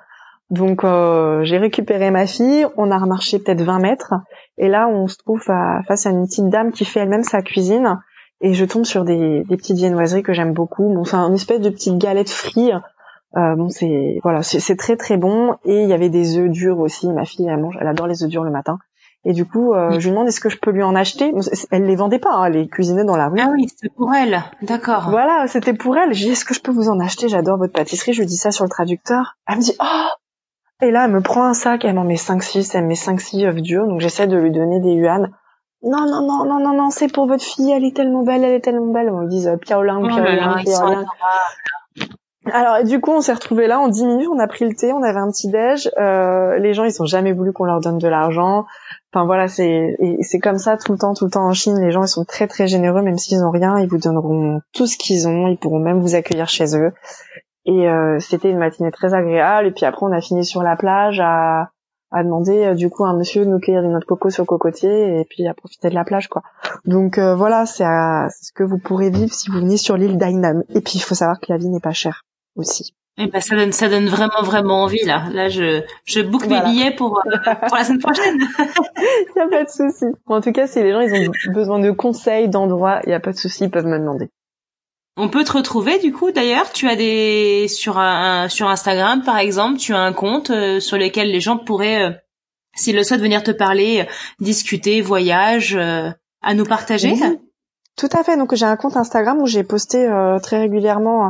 Donc euh, j'ai récupéré ma fille. On a remarché peut-être 20 mètres. Et là, on se trouve face à une petite dame qui fait elle-même sa cuisine. Et je tombe sur des, des petites viennoiseries que j'aime beaucoup. Bon, c'est une espèce de petite galette frite euh, bon, c'est voilà, c'est très très bon. Et il y avait des œufs durs aussi. Ma fille, elle mange, elle adore les œufs durs le matin. Et du coup, euh, je lui demande est-ce que je peux lui en acheter? Elle les vendait pas, hein, elle les cuisinait dans la rue. Ah oui, c'était pour elle. D'accord. Voilà, c'était pour elle. J'ai est-ce que je peux vous en acheter? J'adore votre pâtisserie. Je lui dis ça sur le traducteur. Elle me dit oh. Et là, elle me prend un sac. Elle m'en met 5 6 Elle me met 5 6 œufs durs. Donc j'essaie de lui donner des yuan. Non, non, non, non, non, non, c'est pour votre fille. Elle est tellement belle, elle est tellement belle. On lui dit euh, Piaolin, oh Piaolin, Piaolin. Alors du coup, on s'est retrouvés là en 10 minutes, on a pris le thé, on avait un petit déj. Euh, les gens, ils ont jamais voulu qu'on leur donne de l'argent. Enfin voilà, c'est c'est comme ça tout le temps, tout le temps en Chine. Les gens, ils sont très très généreux, même s'ils ont rien, ils vous donneront tout ce qu'ils ont. Ils pourront même vous accueillir chez eux. Et euh, c'était une matinée très agréable. Et puis après, on a fini sur la plage à à demander euh, du coup à un monsieur de nous cueillir des noix de coco sur le cocotier et puis à profiter de la plage quoi. Donc euh, voilà, c'est ce que vous pourrez vivre si vous venez sur l'île d'Ainan. Et puis il faut savoir que la vie n'est pas chère aussi. Et eh ben ça donne ça donne vraiment vraiment envie là. Là je je book mes billets pour euh, pour la semaine prochaine. Il y a pas de souci. En tout cas, si les gens ils ont besoin de conseils, d'endroits, il y a pas de souci, ils peuvent me demander. On peut te retrouver du coup d'ailleurs, tu as des sur un, sur Instagram par exemple, tu as un compte euh, sur lequel les gens pourraient euh, s'ils le souhaitent venir te parler, discuter, voyage à nous partager. Tout à fait. Donc j'ai un compte Instagram où j'ai posté très régulièrement euh,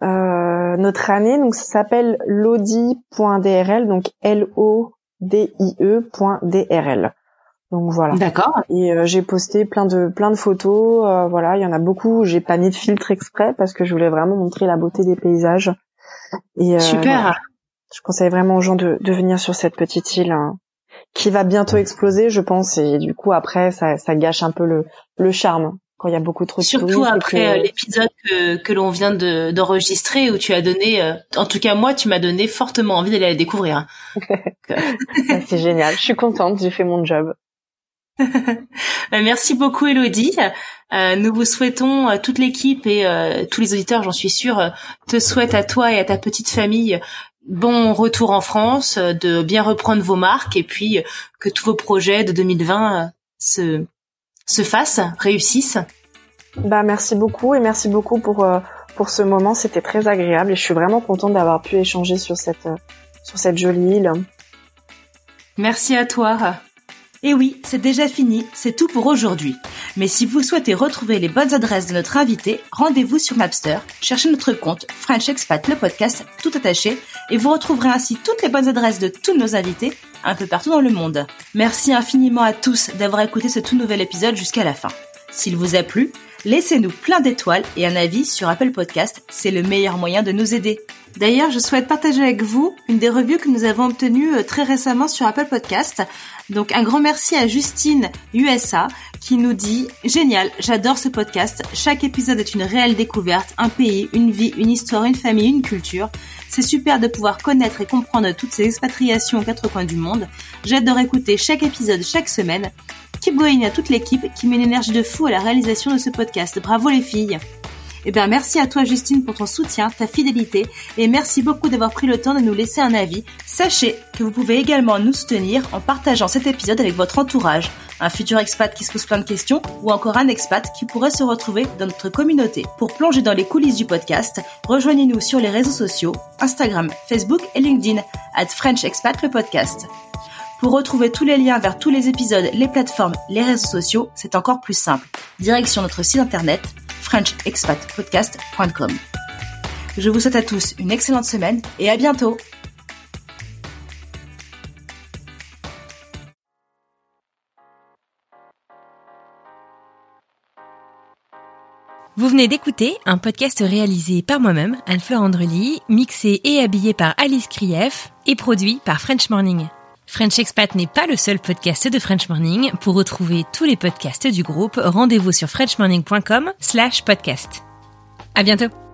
notre année. Donc ça s'appelle lodi.drl, donc L-O-D-I-E.drl. Donc voilà. D'accord. Et euh, j'ai posté plein de plein de photos. Euh, voilà, il y en a beaucoup. J'ai pas mis de filtre exprès parce que je voulais vraiment montrer la beauté des paysages. Et Super. Je conseille vraiment aux gens de, de venir sur cette petite île hein, qui va bientôt exploser, je pense. Et du coup après, ça, ça gâche un peu le le charme quand il y a beaucoup trop de Surtout après euh, l'épisode que, que l'on vient de, d'enregistrer où tu as donné, euh, en tout cas moi, tu m'as donné fortement envie d'aller la découvrir. c'est génial. Je suis contente. J'ai fait mon job. Merci beaucoup Elodie. Euh, nous vous souhaitons, euh, toute l'équipe et euh, tous les auditeurs, j'en suis sûre, te souhaitent à toi et à ta petite famille bon retour en France, de bien reprendre vos marques et puis que tous vos projets de 2020 se, se fassent, réussissent. Bah merci beaucoup et merci beaucoup pour pour ce moment, c'était très agréable et je suis vraiment contente d'avoir pu échanger sur cette sur cette jolie île. Merci à toi. Et oui, c'est déjà fini, c'est tout pour aujourd'hui. Mais si vous souhaitez retrouver les bonnes adresses de notre invité, rendez-vous sur Mapster, cherchez notre compte French Expat le podcast tout attaché et vous retrouverez ainsi toutes les bonnes adresses de tous nos invités un peu partout dans le monde. Merci infiniment à tous d'avoir écouté ce tout nouvel épisode jusqu'à la fin. S'il vous a plu, laissez-nous plein d'étoiles et un avis sur Apple Podcast, c'est le meilleur moyen de nous aider. D'ailleurs, je souhaite partager avec vous une des revues que nous avons obtenues euh, très récemment sur Apple Podcast. Donc un grand merci à Justine USA qui nous dit Génial, j'adore ce podcast. Chaque épisode est une réelle découverte, un pays, une vie, une histoire, une famille, une culture. C'est super de pouvoir connaître et comprendre toutes ces expatriations aux quatre coins du monde. J'adore écouter chaque épisode chaque semaine. Keep going à toute l'équipe qui met une énergie de fou à la réalisation de ce podcast. Bravo les filles. Eh bien, merci à toi, Justine, pour ton soutien, ta fidélité, et merci beaucoup d'avoir pris le temps de nous laisser un avis. Sachez que vous pouvez également nous soutenir en partageant cet épisode avec votre entourage, un futur expat qui se pose plein de questions, ou encore un expat qui pourrait se retrouver dans notre communauté. Pour plonger dans les coulisses du podcast, rejoignez-nous sur les réseaux sociaux, Instagram, Facebook et LinkedIn, at French Expat le podcast. Pour retrouver tous les liens vers tous les épisodes, les plateformes, les réseaux sociaux, c'est encore plus simple. Direction notre site internet frenchexpatpodcast.com. Je vous souhaite à tous une excellente semaine et à bientôt Vous venez d'écouter un podcast réalisé par moi-même, Anne-Fleur Andrely, mixé et habillé par Alice Krief et produit par French Morning. French Expat n'est pas le seul podcast de French Morning. Pour retrouver tous les podcasts du groupe, rendez-vous sur frenchmorning.com slash podcast. À bientôt!